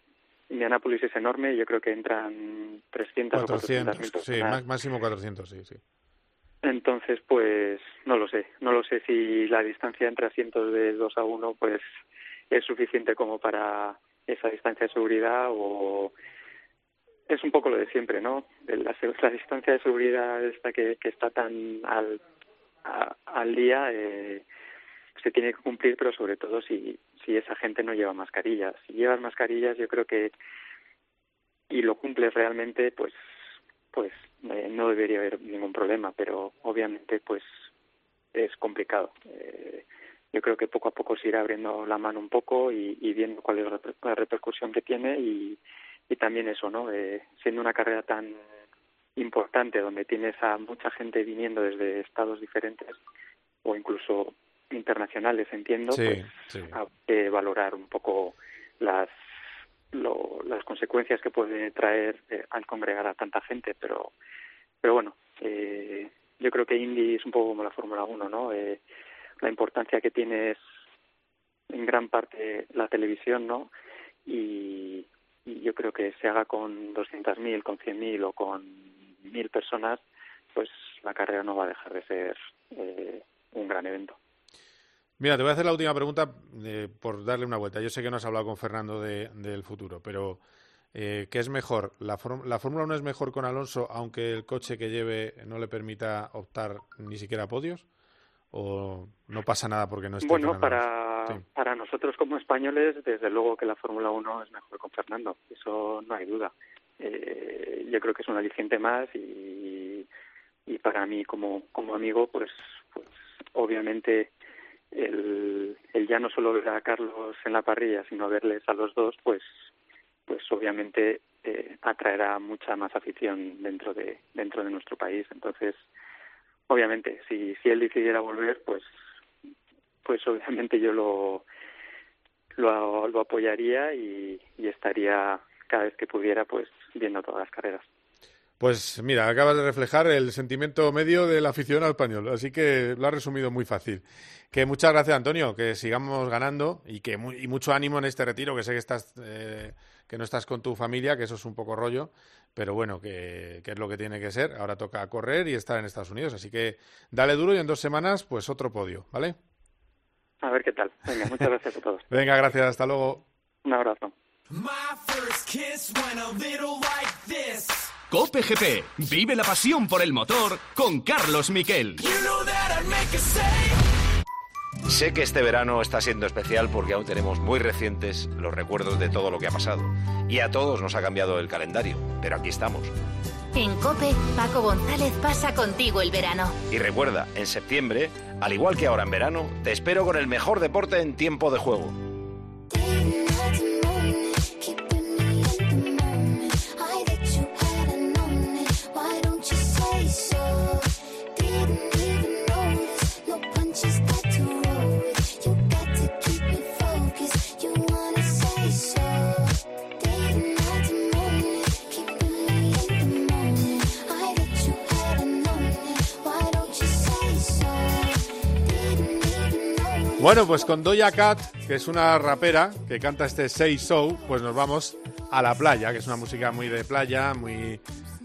Indianápolis es enorme, yo creo que entran 300 400, o 400 Sí, máximo 400, sí, sí. Entonces, pues no lo sé. No lo sé si la distancia entre asientos de 2 a 1 pues es suficiente como para esa distancia de seguridad o es un poco lo de siempre, ¿no? La, la distancia de seguridad esta que, está tan al, al día eh, se tiene que cumplir, pero sobre todo si, si esa gente no lleva mascarillas. Si llevas mascarillas, yo creo que y lo cumples realmente, pues pues eh, no debería haber ningún problema, pero obviamente pues es complicado. Eh, yo creo que poco a poco se irá abriendo la mano un poco y, viendo cuál es la repercusión que tiene y, y también eso, ¿no? Eh, siendo una carrera tan importante donde tienes a mucha gente viniendo desde estados diferentes o incluso internacionales, entiendo, pues hay que valorar un poco las lo, las consecuencias que puede traer eh, al congregar a tanta gente, pero pero bueno, eh, yo creo que Indy es un poco como la Fórmula 1, ¿no? Eh, la importancia que tiene es en gran parte la televisión, ¿no? Y, yo creo que se haga con 200.000, con 100.000 o con 1.000 personas, pues la carrera no va a dejar de ser eh, un gran evento. Mira, te voy a hacer la última pregunta eh, por darle una vuelta. Yo sé que no has hablado con Fernando de, del futuro, pero eh, ¿qué es mejor? ¿La, ¿La Fórmula 1 es mejor con Alonso aunque el coche que lleve no le permita optar ni siquiera a podios? ¿O no pasa nada porque no esté Bueno, para, para nosotros como españoles, desde luego que la Fórmula 1 es mejor con Fernando, eso no hay duda. Eh, yo creo que es un aliciente más y, y para mí como, como amigo, pues, pues obviamente el, el ya no solo ver a Carlos en la parrilla, sino verles a los dos, pues pues obviamente eh, atraerá mucha más afición dentro de dentro de nuestro país. Entonces obviamente si si él decidiera volver pues pues obviamente yo lo lo, lo apoyaría y, y estaría cada vez que pudiera pues viendo todas las carreras pues mira, acabas de reflejar el sentimiento medio de la afición al español, así que lo has resumido muy fácil. Que muchas gracias, Antonio, que sigamos ganando y que y mucho ánimo en este retiro, que sé que estás eh, que no estás con tu familia, que eso es un poco rollo, pero bueno, que, que, es lo que tiene que ser. Ahora toca correr y estar en Estados Unidos, así que dale duro y en dos semanas, pues otro podio, ¿vale? A ver qué tal. Venga, muchas gracias a todos. Venga, gracias, hasta luego. Un abrazo. Cope GP. Vive la pasión por el motor con Carlos Miquel. Sé que este verano está siendo especial porque aún tenemos muy recientes los recuerdos de todo lo que ha pasado. Y a todos nos ha cambiado el calendario, pero aquí estamos. En Cope, Paco González pasa contigo el verano. Y recuerda, en septiembre, al igual que ahora en verano, te espero con el mejor deporte en tiempo de juego. Bueno, pues con Doja Cat, que es una rapera que canta este Say So, pues nos vamos a la playa, que es una música muy de playa, muy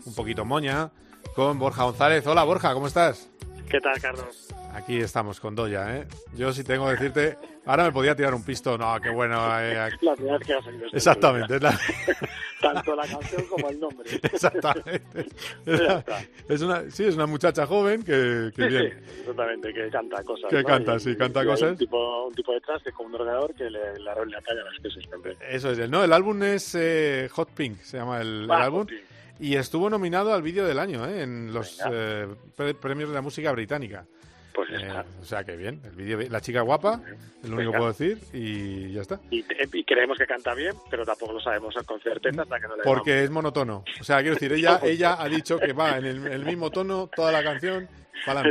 un poquito moña, con Borja González. Hola Borja, ¿cómo estás? ¿Qué tal, Carlos? Aquí estamos con Doya, ¿eh? Yo sí tengo que decirte, ahora me podía tirar un pisto, no, qué bueno. Eh, la primera vez que has oído Exactamente. La... Tanto la canción como el nombre. Exactamente. Es, una, sí, es una muchacha joven que, que sí, bien. Sí, exactamente, que canta cosas. Que canta, sí, canta cosas. Un tipo, un tipo detrás que es como un ordenador que le, le, le calla las cosas siempre. Eso es, ¿no? El álbum es eh, Hot Pink, se llama el, ah, el álbum. Y estuvo nominado al vídeo del año ¿eh? en los eh, premios de la música británica. Pues ya eh, o sea que bien, el vídeo, la chica guapa, es lo único que puedo decir y ya está. Y, creemos que canta bien, pero tampoco lo sabemos con certeza hasta que no le Porque es monotono. O sea, quiero decir, ella, ella ha dicho que va en el, mismo tono toda la canción. Para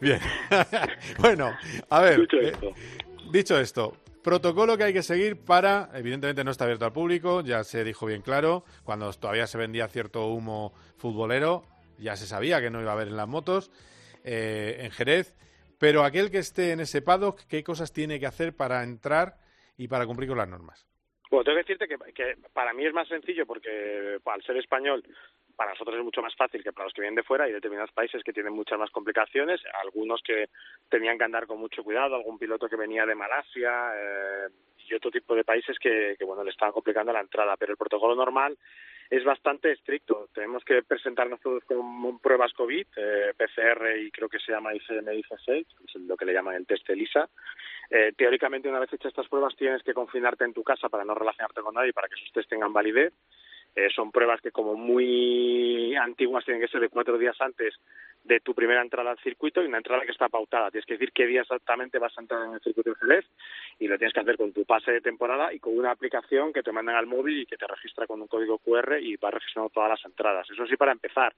Bien. bueno, a ver. Dicho esto. dicho esto, protocolo que hay que seguir para, evidentemente no está abierto al público, ya se dijo bien claro, cuando todavía se vendía cierto humo futbolero, ya se sabía que no iba a haber en las motos. Eh, en Jerez. Pero aquel que esté en ese paddock, ¿qué cosas tiene que hacer para entrar y para cumplir con las normas? Bueno, tengo que decirte que, para mí es más sencillo porque al ser español para nosotros es mucho más fácil que para los que vienen de fuera. Hay determinados países que tienen muchas más complicaciones, algunos que tenían que andar con mucho cuidado, algún piloto que venía de Malasia eh, y otro tipo de países que, que, bueno, le estaban complicando la entrada. Pero el protocolo normal es bastante estricto. Tenemos que presentarnos todos con pruebas COVID, eh, PCR y creo que se llama ICM 6 es lo que le llaman el test ELISA. Eh, teóricamente, una vez hechas estas pruebas, tienes que confinarte en tu casa para no relacionarte con nadie, para que sus test tengan validez. Eh, son pruebas que como muy antiguas tienen que ser de cuatro días antes de tu primera entrada al circuito y una entrada que está pautada. Tienes que decir qué día exactamente vas a entrar en el circuito de y lo tienes que hacer con tu pase de temporada y con una aplicación que te mandan al móvil y que te registra con un código QR y va registrando todas las entradas. Eso sí para empezar.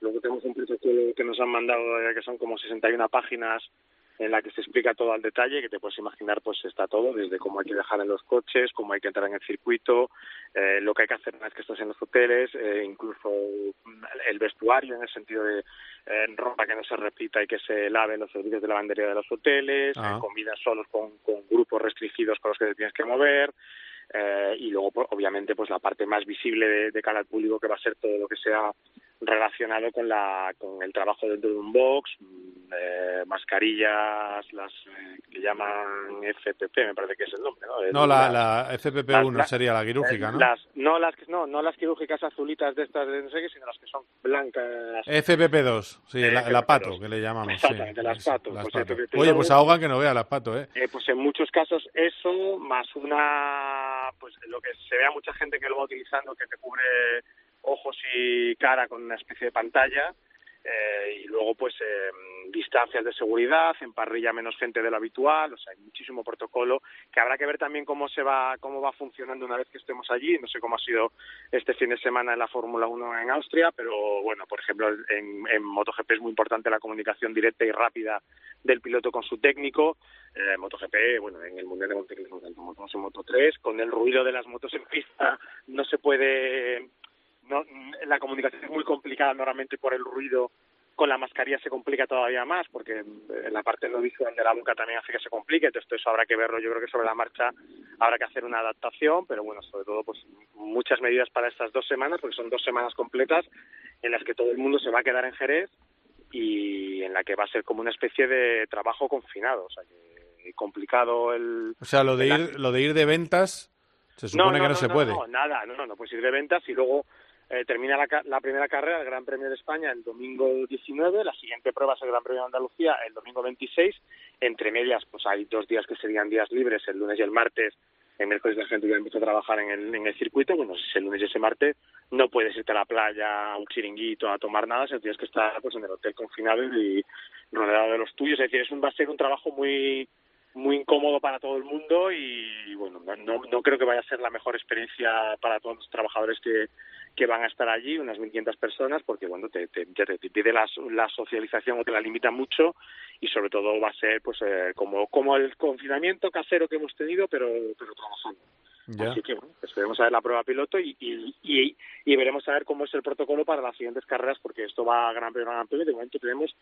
Luego tenemos un protocolo que nos han mandado eh, que son como 61 páginas en la que se explica todo al detalle, que te puedes imaginar, pues está todo, desde cómo hay que dejar en los coches, cómo hay que entrar en el circuito, eh, lo que hay que hacer una vez que estás en los hoteles, eh, incluso el vestuario en el sentido de eh, ropa que no se repita y que se lave en los servicios de lavandería de los hoteles, comidas solos con, con grupos restringidos con los que te tienes que mover, eh, y luego obviamente pues la parte más visible de, de cara al público que va a ser todo lo que sea relacionado con la con el trabajo dentro de un box eh, mascarillas las eh, que llaman FPP me parece que es el nombre no, no la, la FPP1 sería la quirúrgica no las no las no no las quirúrgicas azulitas de estas de no sé qué sino las que son blancas FPP2 sí el, el apato que le llamamos exactamente sí, las pato las pues, pato. oye pues ahogan que no vea las pato eh. eh pues en muchos casos eso más una pues lo que se ve a mucha gente que lo va utilizando que te cubre ojos y cara con una especie de pantalla eh, y luego pues eh, distancias de seguridad, en parrilla menos gente de lo habitual, o sea, hay muchísimo protocolo que habrá que ver también cómo se va cómo va funcionando una vez que estemos allí, no sé cómo ha sido este fin de semana en la Fórmula 1 en Austria, pero bueno, por ejemplo, en, MotoGP es muy importante la comunicación directa y rápida del piloto con su técnico, eh, MotoGP, bueno, en el Mundial de Montecristo, motos en Moto 3, con el ruido de las motos en pista no se puede no, la comunicación es muy complicada normalmente por el ruido con la mascarilla se complica todavía más porque en la parte no visual de la boca también hace que se complique entonces eso habrá que verlo yo creo que sobre la marcha habrá que hacer una adaptación pero bueno sobre todo pues muchas medidas para estas dos semanas porque son dos semanas completas en las que todo el mundo se va a quedar en Jerez y en la que va a ser como una especie de trabajo confinado o sea que complicado el o sea lo de ir lo de ir de ventas se supone que no, se puede. no nada no no no puedes ir de ventas y luego eh, termina la, la, primera carrera, el Gran Premio de España, el domingo 19. La siguiente prueba es el Gran Premio de Andalucía, el domingo 26. Entre medias, pues hay dos días que serían días libres, el lunes y el martes. El miércoles la gente ya empieza a trabajar en el, en el circuito. Bueno, si es el lunes y ese martes, no puedes irte a la playa, a un chiringuito, a tomar nada, sino tienes que estar pues, en el hotel confinado y rodeado de los tuyos. Es decir, es un, va a ser un trabajo muy muy incómodo para todo el mundo y bueno no, no creo que vaya a ser la mejor experiencia para todos los trabajadores que, que van a estar allí, unas 1.500 personas, porque bueno, te, te, te pide la, la, socialización o te la limita mucho y sobre todo va a ser pues eh, como, como el confinamiento casero que hemos tenido, pero, pero trabajando. Así que bueno, esperemos a ver la prueba piloto y, y, y, y, veremos a ver cómo es el protocolo para las siguientes carreras, porque esto va a Gran Premio, Gran Premio. De momento tenemos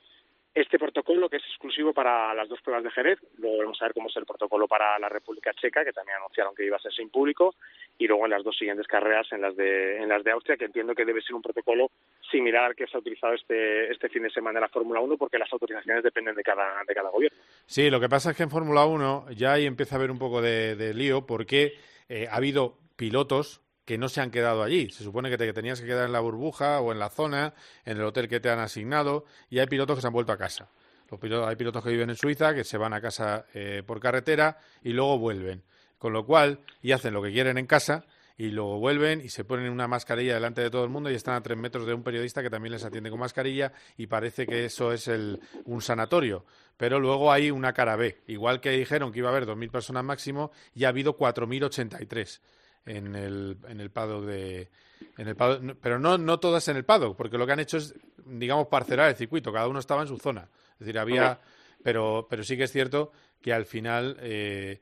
este protocolo que es exclusivo para las dos pruebas de Jerez. Luego veremos a ver cómo es el protocolo para la República Checa, que también anunciaron que iba a ser sin público, y luego en las dos siguientes carreras, en las de las de Austria, que entiendo que debe ser un protocolo similar al que se ha utilizado este este fin de semana en la Fórmula 1, porque las autorizaciones dependen de cada de cada gobierno. Sí, lo que pasa es que en Fórmula 1 ya ahí empieza a haber un poco de, de lío, porque eh, ha habido pilotos que no se han quedado allí. Se supone que te tenías que quedar en la burbuja o en la zona, en el hotel que te han asignado, y hay pilotos que se han vuelto a casa. Los pilotos, hay pilotos que viven en Suiza, que se van a casa eh, por carretera y luego vuelven. Con lo cual, y hacen lo que quieren en casa, y luego vuelven y se ponen una mascarilla delante de todo el mundo y están a tres metros de un periodista que también les atiende con mascarilla y parece que eso es el, un sanatorio. Pero luego hay una cara B. Igual que dijeron que iba a haber 2.000 personas máximo, y ha habido 4.083 en el, en el paddock de... En el pero no, no todas en el paddock, porque lo que han hecho es, digamos, parcelar el circuito. Cada uno estaba en su zona. Es decir, había... Pero, pero sí que es cierto que al final, eh,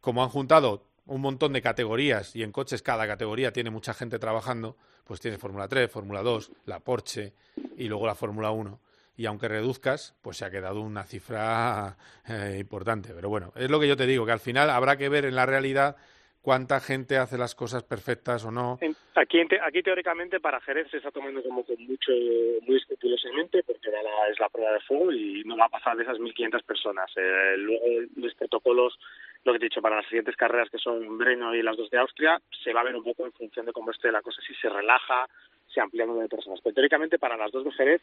como han juntado un montón de categorías y en coches cada categoría tiene mucha gente trabajando, pues tiene Fórmula 3, Fórmula 2, la Porsche y luego la Fórmula 1. Y aunque reduzcas, pues se ha quedado una cifra eh, importante. Pero bueno, es lo que yo te digo, que al final habrá que ver en la realidad cuánta gente hace las cosas perfectas o no. Aquí, aquí teóricamente para Jerez se está tomando como con mucho, muy escrupulosamente porque es la prueba de fuego y no va a pasar de esas 1.500 personas. Eh, luego los protocolos, lo que he dicho, para las siguientes carreras que son Breno y las dos de Austria, se va a ver un poco en función de cómo esté la cosa, si se relaja, se amplía número de personas. Pero teóricamente para las dos de Jerez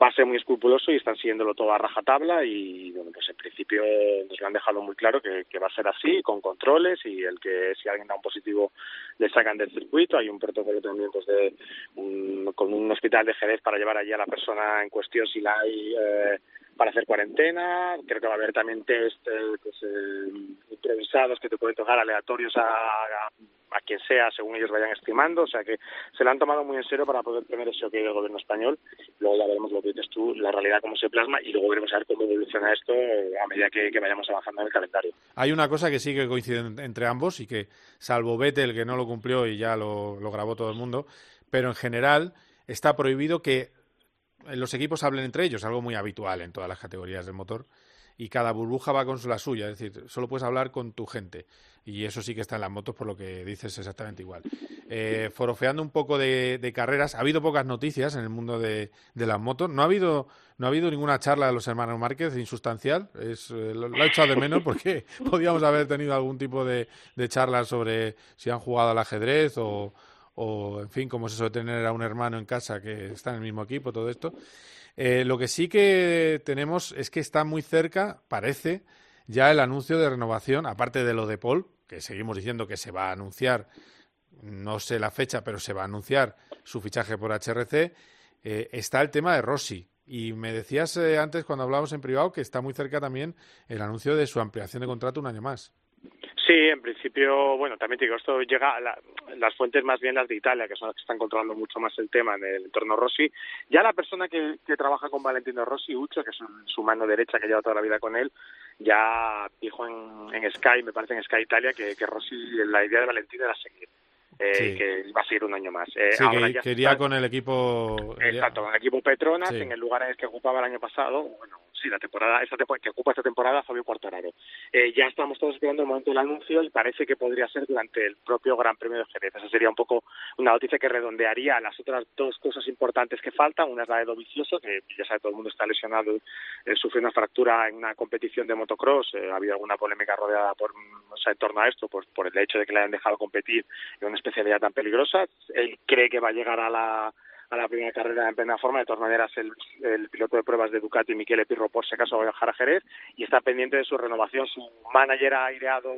va a ser muy escrupuloso y están siguiéndolo todo a rajatabla y bueno pues en principio nos lo han dejado muy claro que, que, va a ser así con controles y el que si alguien da un positivo le sacan del circuito hay un protocolo también pues de un, con un hospital de Jerez para llevar allí a la persona en cuestión si la hay eh, para hacer cuarentena. Creo que va a haber también test eh, pues, eh, improvisados que te pueden tocar aleatorios a, a quien sea según ellos vayan estimando, o sea que se lo han tomado muy en serio para poder tener ese ok del gobierno español, luego ya veremos lo que dices tú, la realidad cómo se plasma y luego veremos a ver cómo evoluciona esto a medida que, vayamos avanzando en el calendario. Hay una cosa que sí que coincide entre ambos y que, salvo Vettel que no lo cumplió y ya lo grabó todo el mundo, pero en general está prohibido que los equipos hablen entre ellos, algo muy habitual en todas las categorías del motor y cada burbuja va con la suya, es decir, solo puedes hablar con tu gente. Y eso sí que está en las motos, por lo que dices exactamente igual. Eh, forofeando un poco de, carreras, ha habido pocas noticias en el mundo de, las motos. No ha habido no ha habido ninguna charla de los hermanos Márquez insustancial. Es, eh, lo, he echado de menos porque podíamos haber tenido algún tipo de, de charla sobre si han jugado al ajedrez o, o, en fin, cómo es eso de tener a un hermano en casa que está en el mismo equipo, todo esto. Eh, lo que sí que tenemos es que está muy cerca, parece, ya el anuncio de renovación, aparte de lo de Paul, que seguimos diciendo que se va a anunciar, no sé la fecha, pero se va a anunciar su fichaje por HRC, eh, está el tema de Rossi. Y me decías eh, antes, cuando hablábamos en privado, que está muy cerca también el anuncio de su ampliación de contrato un año más. Sí, en principio, bueno, también digo, esto llega a las fuentes más bien las de Italia, que son las que están controlando mucho más el tema en el entorno Rossi. Ya la persona que, que trabaja con Valentino Rossi, Ucho, que es su, mano derecha, que lleva toda la vida con él, ya dijo en, en Sky, me parece en Sky Italia, que, que Rossi, la idea de Valentino era seguir. Eh, que va a seguir un año más. Eh, sí, que, quería con el equipo... Exacto, con el equipo Petronas, en el lugar en el que ocupaba el año pasado, bueno, sí, la temporada, esta que ocupa esta temporada Fabio Quartararo. Eh, ya estamos todos esperando el momento del anuncio y parece que podría ser durante el propio Gran Premio de Jerez. Esa sería un poco una noticia que redondearía las otras dos cosas importantes que faltan. Una es la de Dovicioso, que ya sabe todo el mundo está lesionado, eh, sufrió una fractura en una competición de motocross. Eh, ha habido alguna polémica rodeada por, o sea, en torno a esto, pues por el hecho de que le hayan dejado competir en una especialidad tan peligrosa. Él cree que va a llegar a la a la primera carrera en plena forma. De todas maneras, el, piloto de pruebas de Ducati, Michele Pirro, por si acaso va a viajar a Jerez y está pendiente de su renovación. Su manager ha ideado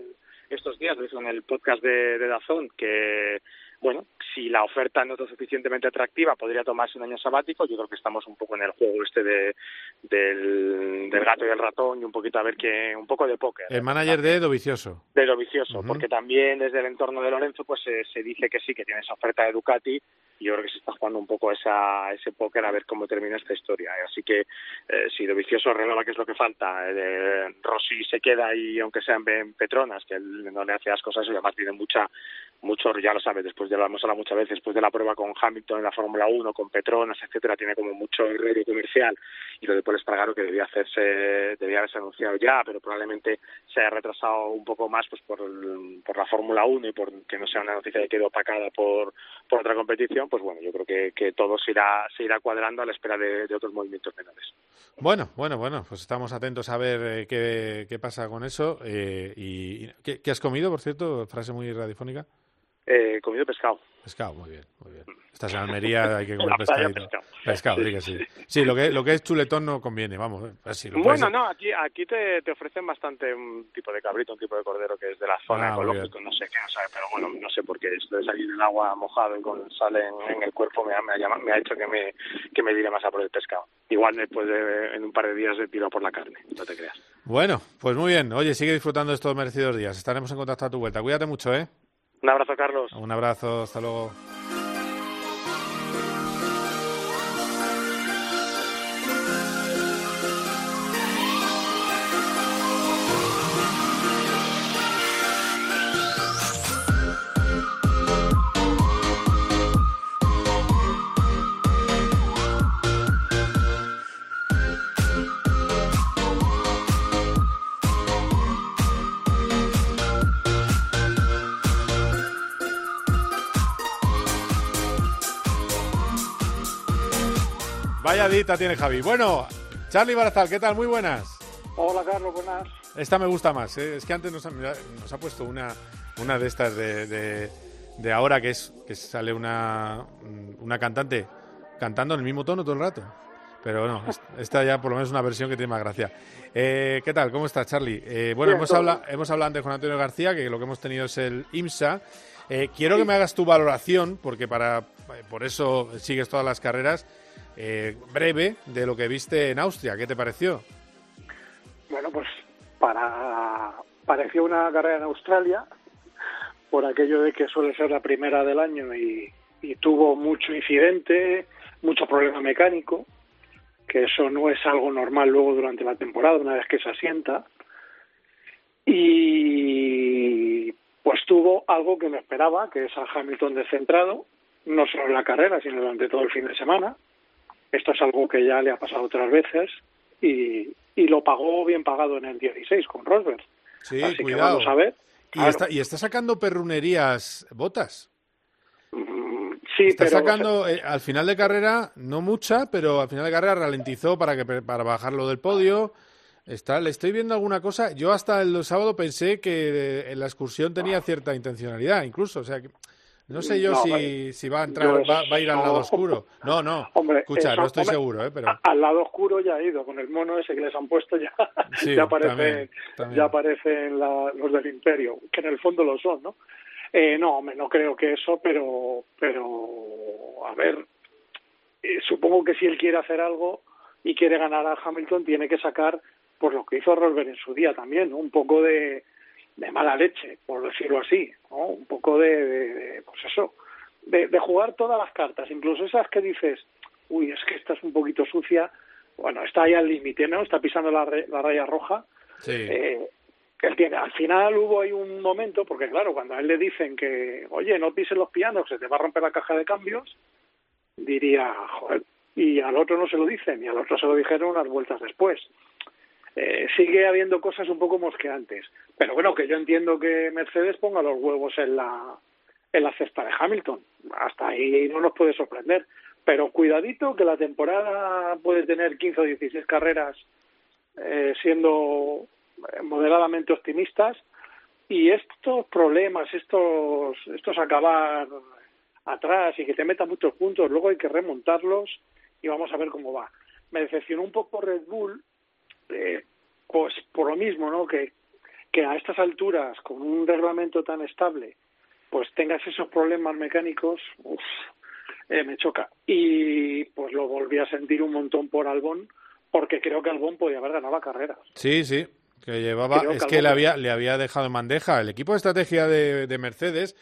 estos días, lo hizo en el podcast de Dazón, que bueno, si la oferta no es lo suficientemente atractiva, podría tomarse un año sabático. Yo creo que estamos un poco en el juego este de, del, del gato y el ratón y un poquito a ver que, un poco de póker. El manager de Dovicioso. De Dovicioso, porque también desde el entorno de Lorenzo pues se dice que sí, que tiene esa oferta de Ducati y yo creo que se está jugando un poco esa, ese póker a ver cómo termina esta historia. Así que eh, si Dovicioso renueva, que es lo que falta, eh, Rossi se queda y aunque sean en Petronas, que él no le hace las cosas y además tiene mucha, mucho, ya lo sabes, después de lo hemos hablado muchas veces, después de la prueba con Hamilton en la Fórmula 1, con Petronas, etcétera, tiene como mucho radio comercial y lo de Paul Espargaro que debía hacerse, debía haberse anunciado ya, pero probablemente se haya retrasado un poco más pues por, por la Fórmula 1 y por que no sea una noticia que quede opacada por, por otra competición, pues bueno, yo creo que, que todo se irá, se irá cuadrando a la espera de, otros movimientos menores. Bueno, bueno, bueno, pues estamos atentos a ver eh, qué, qué, pasa con eso. Eh, y, ¿qué, ¿Qué has comido, por cierto? Frase muy radiofónica. Eh, comido pescado. Pescado, muy bien, muy bien. Estás en Almería, hay que comer pescado. Pescado, sí, sí. Sí, lo que, lo que es chuletón no conviene, vamos. Eh, así, bueno, no, aquí, aquí te, te, ofrecen bastante un tipo de cabrito, un tipo de cordero que es de la zona ah, ecológica, no sé qué, no sabe, pero bueno, no sé por qué esto de salir del agua mojado y con sal en, el cuerpo me ha, me, ha, me ha hecho que me, que me dire más a por el pescado. Igual después de, en un par de días de tiro por la carne, no te creas. Bueno, pues muy bien. Oye, sigue disfrutando de estos merecidos días. Estaremos en contacto a tu vuelta. Cuídate mucho, ¿eh? Un abrazo, Carlos. Un abrazo, hasta luego. Vaya dita tiene Javi. Bueno, Charlie Barazal, ¿qué tal? Muy buenas. Hola, Carlos, buenas. Esta me gusta más. ¿eh? Es que antes nos ha, nos ha, puesto una, una de estas de, de, ahora que es que sale una, una cantante cantando en el mismo tono todo el rato. Pero no, esta ya por lo menos es una versión que tiene más gracia. Eh, ¿Qué tal? ¿Cómo estás, Charlie? Eh, bueno, hemos, hablado, hemos hablado antes con Antonio García, que lo que hemos tenido es el IMSA. quiero que me hagas tu valoración, porque para por eso sigues todas las carreras eh, breve de lo que viste en Austria. ¿Qué te pareció? Bueno, pues para pareció una carrera en Australia por aquello de que suele ser la primera del año y, tuvo mucho incidente, mucho problema mecánico, que eso no es algo normal luego durante la temporada, una vez que se asienta. Y pues tuvo algo que me esperaba, que es a Hamilton descentrado, no solo en la carrera, sino durante todo el fin de semana Esto es algo que ya le ha pasado otras veces y, y lo pagó bien pagado en el 16 con Rosberg. Sí, Así cuidado. que vamos a ver. Y, está, y está sacando perrunerías botas. Mm, sí, está pero sacando eh, al final de carrera, no mucha, pero al final de carrera ralentizó para que para bajarlo del podio. Está, le estoy viendo alguna cosa. Yo hasta el sábado pensé que en la excursión tenía cierta intencionalidad, incluso. O sea, que no sé yo No, si, vale. si va a entrar, va, va a ir al lado oscuro. No, no. Hombre, Escucha, eso- no estoy hombre, seguro, ¿eh? Pero a- al lado oscuro ya ha ido, con el mono ese que les han puesto ya, Sí, ya aparecen, también, también. ya aparecen la- los del imperio, que en el fondo lo son, ¿no? Eh, no, hombre, no creo que eso, pero, pero, a ver, eh, supongo que si él quiere hacer algo y quiere ganar a Hamilton, tiene que sacar, por lo que hizo Rosberg en su día también, ¿no? Un poco de, de mala leche, por decirlo así, ¿no? Un poco de, de- de, pues eso, de, de jugar todas las cartas, incluso esas que dices, uy, es que esta es un poquito sucia, bueno, está ahí al límite, ¿no? Está pisando la, re- la raya roja. sí. Eh, él tiene, al final hubo ahí un momento, porque claro, cuando a él le dicen que, oye, no pises los pianos, se te va a romper la caja de cambios, diría, joder, y al otro no se lo dicen, y al otro se lo dijeron unas vueltas después. Eh, sigue habiendo cosas un poco mosqueantes. Pero bueno, que yo entiendo que Mercedes ponga los huevos en la, en la cesta de Hamilton. Hasta ahí no nos puede sorprender. Pero cuidadito que la temporada puede tener 15 o 16 carreras eh, siendo eh, moderadamente optimistas y estos problemas, estos, estos acabar atrás y que te metan muchos puntos, luego hay que remontarlos y vamos a ver cómo va. Me decepcionó un poco Red Bull, eh, pues por lo mismo, ¿no? Que, que a estas alturas, con un reglamento tan estable, pues tengas esos problemas mecánicos, uf, eh, me choca. Y pues lo volví a sentir un montón por Albón, porque creo que Albón podía haber ganado la carrera. Sí, sí, que llevaba, Creo es que que le había, le había dejado en bandeja. El equipo de estrategia de, de Mercedes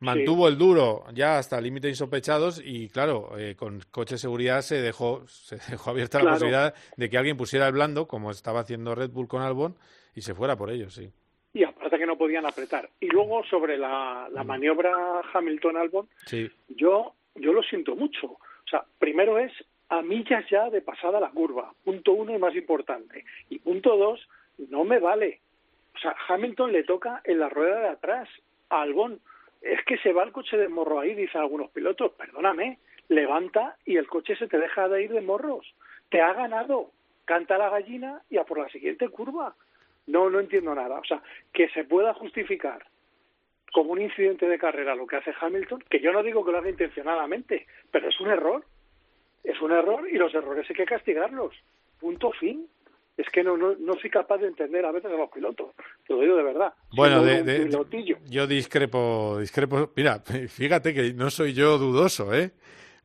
mantuvo el duro ya hasta límites insospechados y claro, eh, con coche de seguridad se dejó, se dejó abierta la posibilidad de que alguien pusiera el blando, como estaba haciendo Red Bull con Albon, y se fuera por ellos, sí. Y aparte que no podían apretar. Y luego sobre la, la maniobra Hamilton-Albon, Sí, yo, yo lo siento mucho. O sea, primero es a millas ya de pasada la curva. Punto uno y más importante. Y punto dos, no me vale. O sea, Hamilton le toca en la rueda de atrás a Albon. Es que se va el coche de morro ahí, dicen algunos pilotos. Perdóname, levanta y el coche se te deja de ir de morros. Te ha ganado. Canta la gallina y a por la siguiente curva. No, no entiendo nada. O sea, que se pueda justificar como un incidente de carrera lo que hace Hamilton, que yo no digo que lo haga intencionadamente, pero es un error. Es un error y los errores hay que castigarlos. Punto fin. Es que no, no, no soy capaz de entender a veces a los pilotos. Te lo digo de verdad. Bueno, de, de- pilotillo. yo discrepo, discrepo. Mira, fíjate que no soy yo dudoso, ¿eh?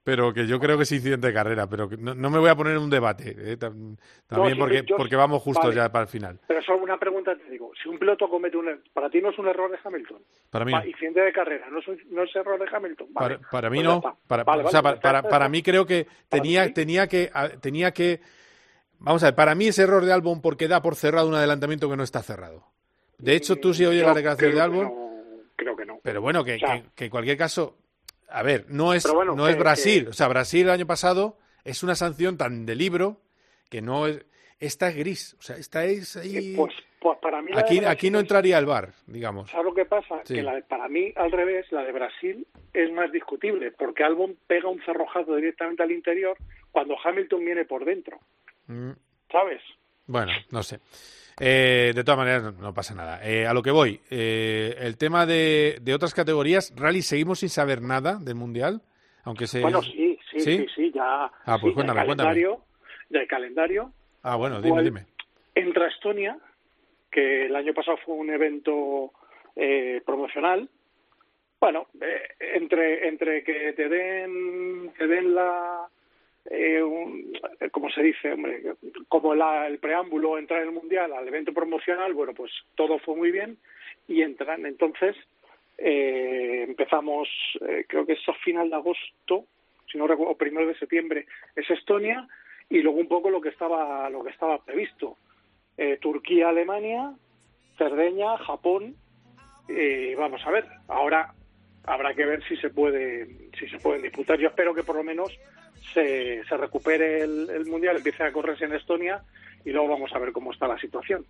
Pero que yo creo que es incidente de carrera, pero que no, no me voy a poner en un debate, ¿eh? Tam- también sí, porque, yo- porque vamos justos vale. ya para el final. Pero solo una pregunta te digo. Si un piloto comete un error, ¿para ti no es un error de Hamilton? Para mí no. Incidente de carrera, ¿no es, un- no es error de Hamilton? Vale. Para, para mí Pues no. Para, Vale, o sea, vale, para, para, mí creo que tenía, tenía que a- tenía que vamos a ver, para mí es error de Albon porque da por cerrado un adelantamiento que no está cerrado. De hecho, tú si oyes Yo la declaración de Albon, no, creo que no. pero bueno, que, O sea, que- que en cualquier caso, a ver, no es, bueno, no es Brasil. O sea, Brasil el año pasado es una sanción tan de libro que no es. Esta es gris. O sea, esta es ahí. Pues, pues para mí aquí, no entraría el bar, digamos. ¿Sabes lo que pasa? Sí. Que la de- para mí, al revés, la de Brasil es más discutible, porque Albon pega un cerrojazo directamente al interior cuando Hamilton viene por dentro, Mm, ¿sabes? Bueno, no sé. Eh, de todas maneras, no, no pasa nada. Eh, a lo que voy, eh, el tema de, de otras categorías, rally, seguimos sin saber nada del mundial, aunque se. Bueno, sí, sí, sí, sí, ya. Ah, pues sí, cuéntame, del cuéntame. calendario, Del calendario, Ah, bueno, dime, dime. entra Estonia, que el año pasado fue un evento eh, promocional. Bueno, eh, entre entre que te den te den la eh, un- como se dice, hombre, como la- el preámbulo entrar en el mundial al evento promocional, bueno, pues todo fue muy bien y entran. Entonces eh, empezamos, eh, creo que es a final de agosto, si no recuerdo, primero de septiembre es Estonia y luego un poco lo que estaba lo que estaba previsto. Eh, Turquía Alemania Cerdeña Japón eh, vamos a ver. Ahora habrá que ver si se puede si se pueden disputar. Yo espero que por lo menos se, se recupere el, el Mundial, empiece a correrse en Estonia y luego vamos a ver cómo está la situación.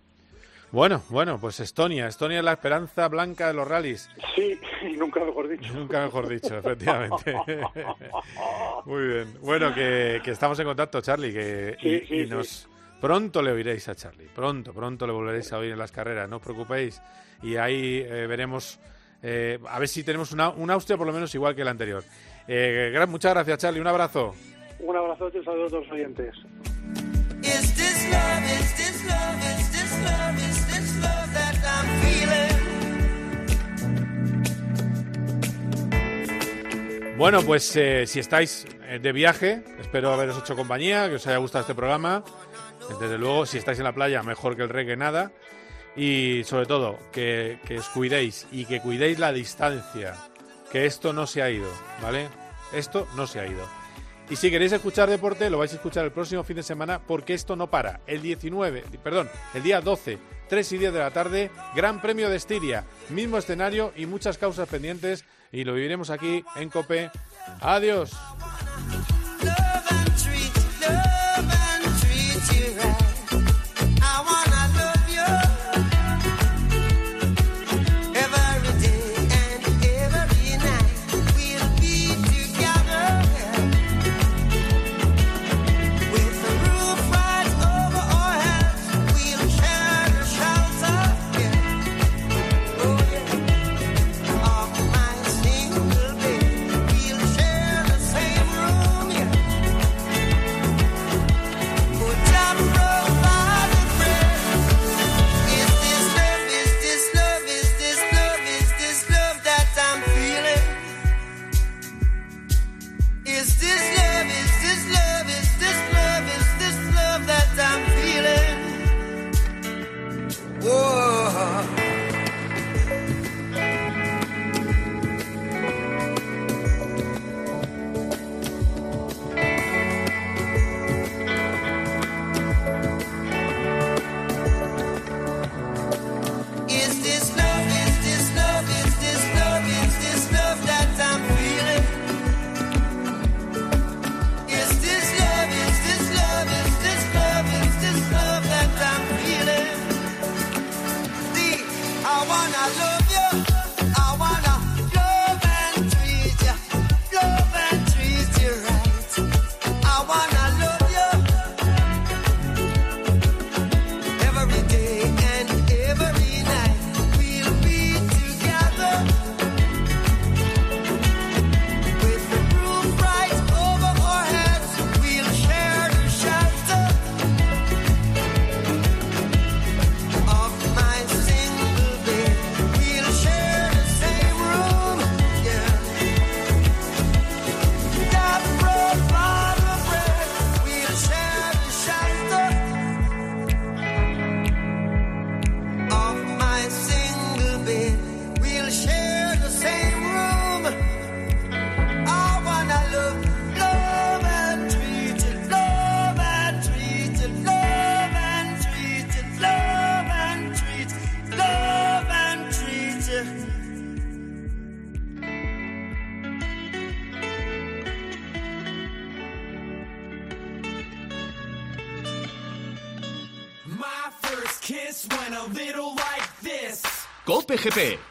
Bueno, bueno, pues Estonia. Estonia es la esperanza blanca de los rallies. Sí, y nunca mejor dicho. Nunca mejor dicho, efectivamente. Muy bien. Bueno, que, estamos en contacto, Charlie, que y, nos pronto le oiréis a Charlie. Pronto, pronto le volveréis a oír en las carreras, no os preocupéis. Y ahí eh, veremos, eh, a ver si tenemos una, un Austria por lo menos igual que el anterior. Eh, muchas gracias, Charlie. Un abrazo. Un abrazo y saludos a todos los oyentes. Bueno, pues eh, si estáis de viaje, espero haberos hecho compañía, que os haya gustado este programa. Desde luego, si estáis en la playa, mejor que el reggae nada. Y sobre todo, que, que os cuidéis y que cuidéis la distancia. Que esto no se ha ido, ¿vale? Esto no se ha ido. Y si queréis escuchar deporte, lo vais a escuchar el próximo fin de semana porque esto no para. El 19, perdón, el día 12, 3 y 10 de la tarde, Gran Premio de Estiria, mismo escenario y muchas causas pendientes y lo viviremos aquí en Cope. Adiós.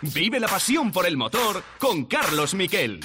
Vive la pasión por el motor con Carlos Miquel.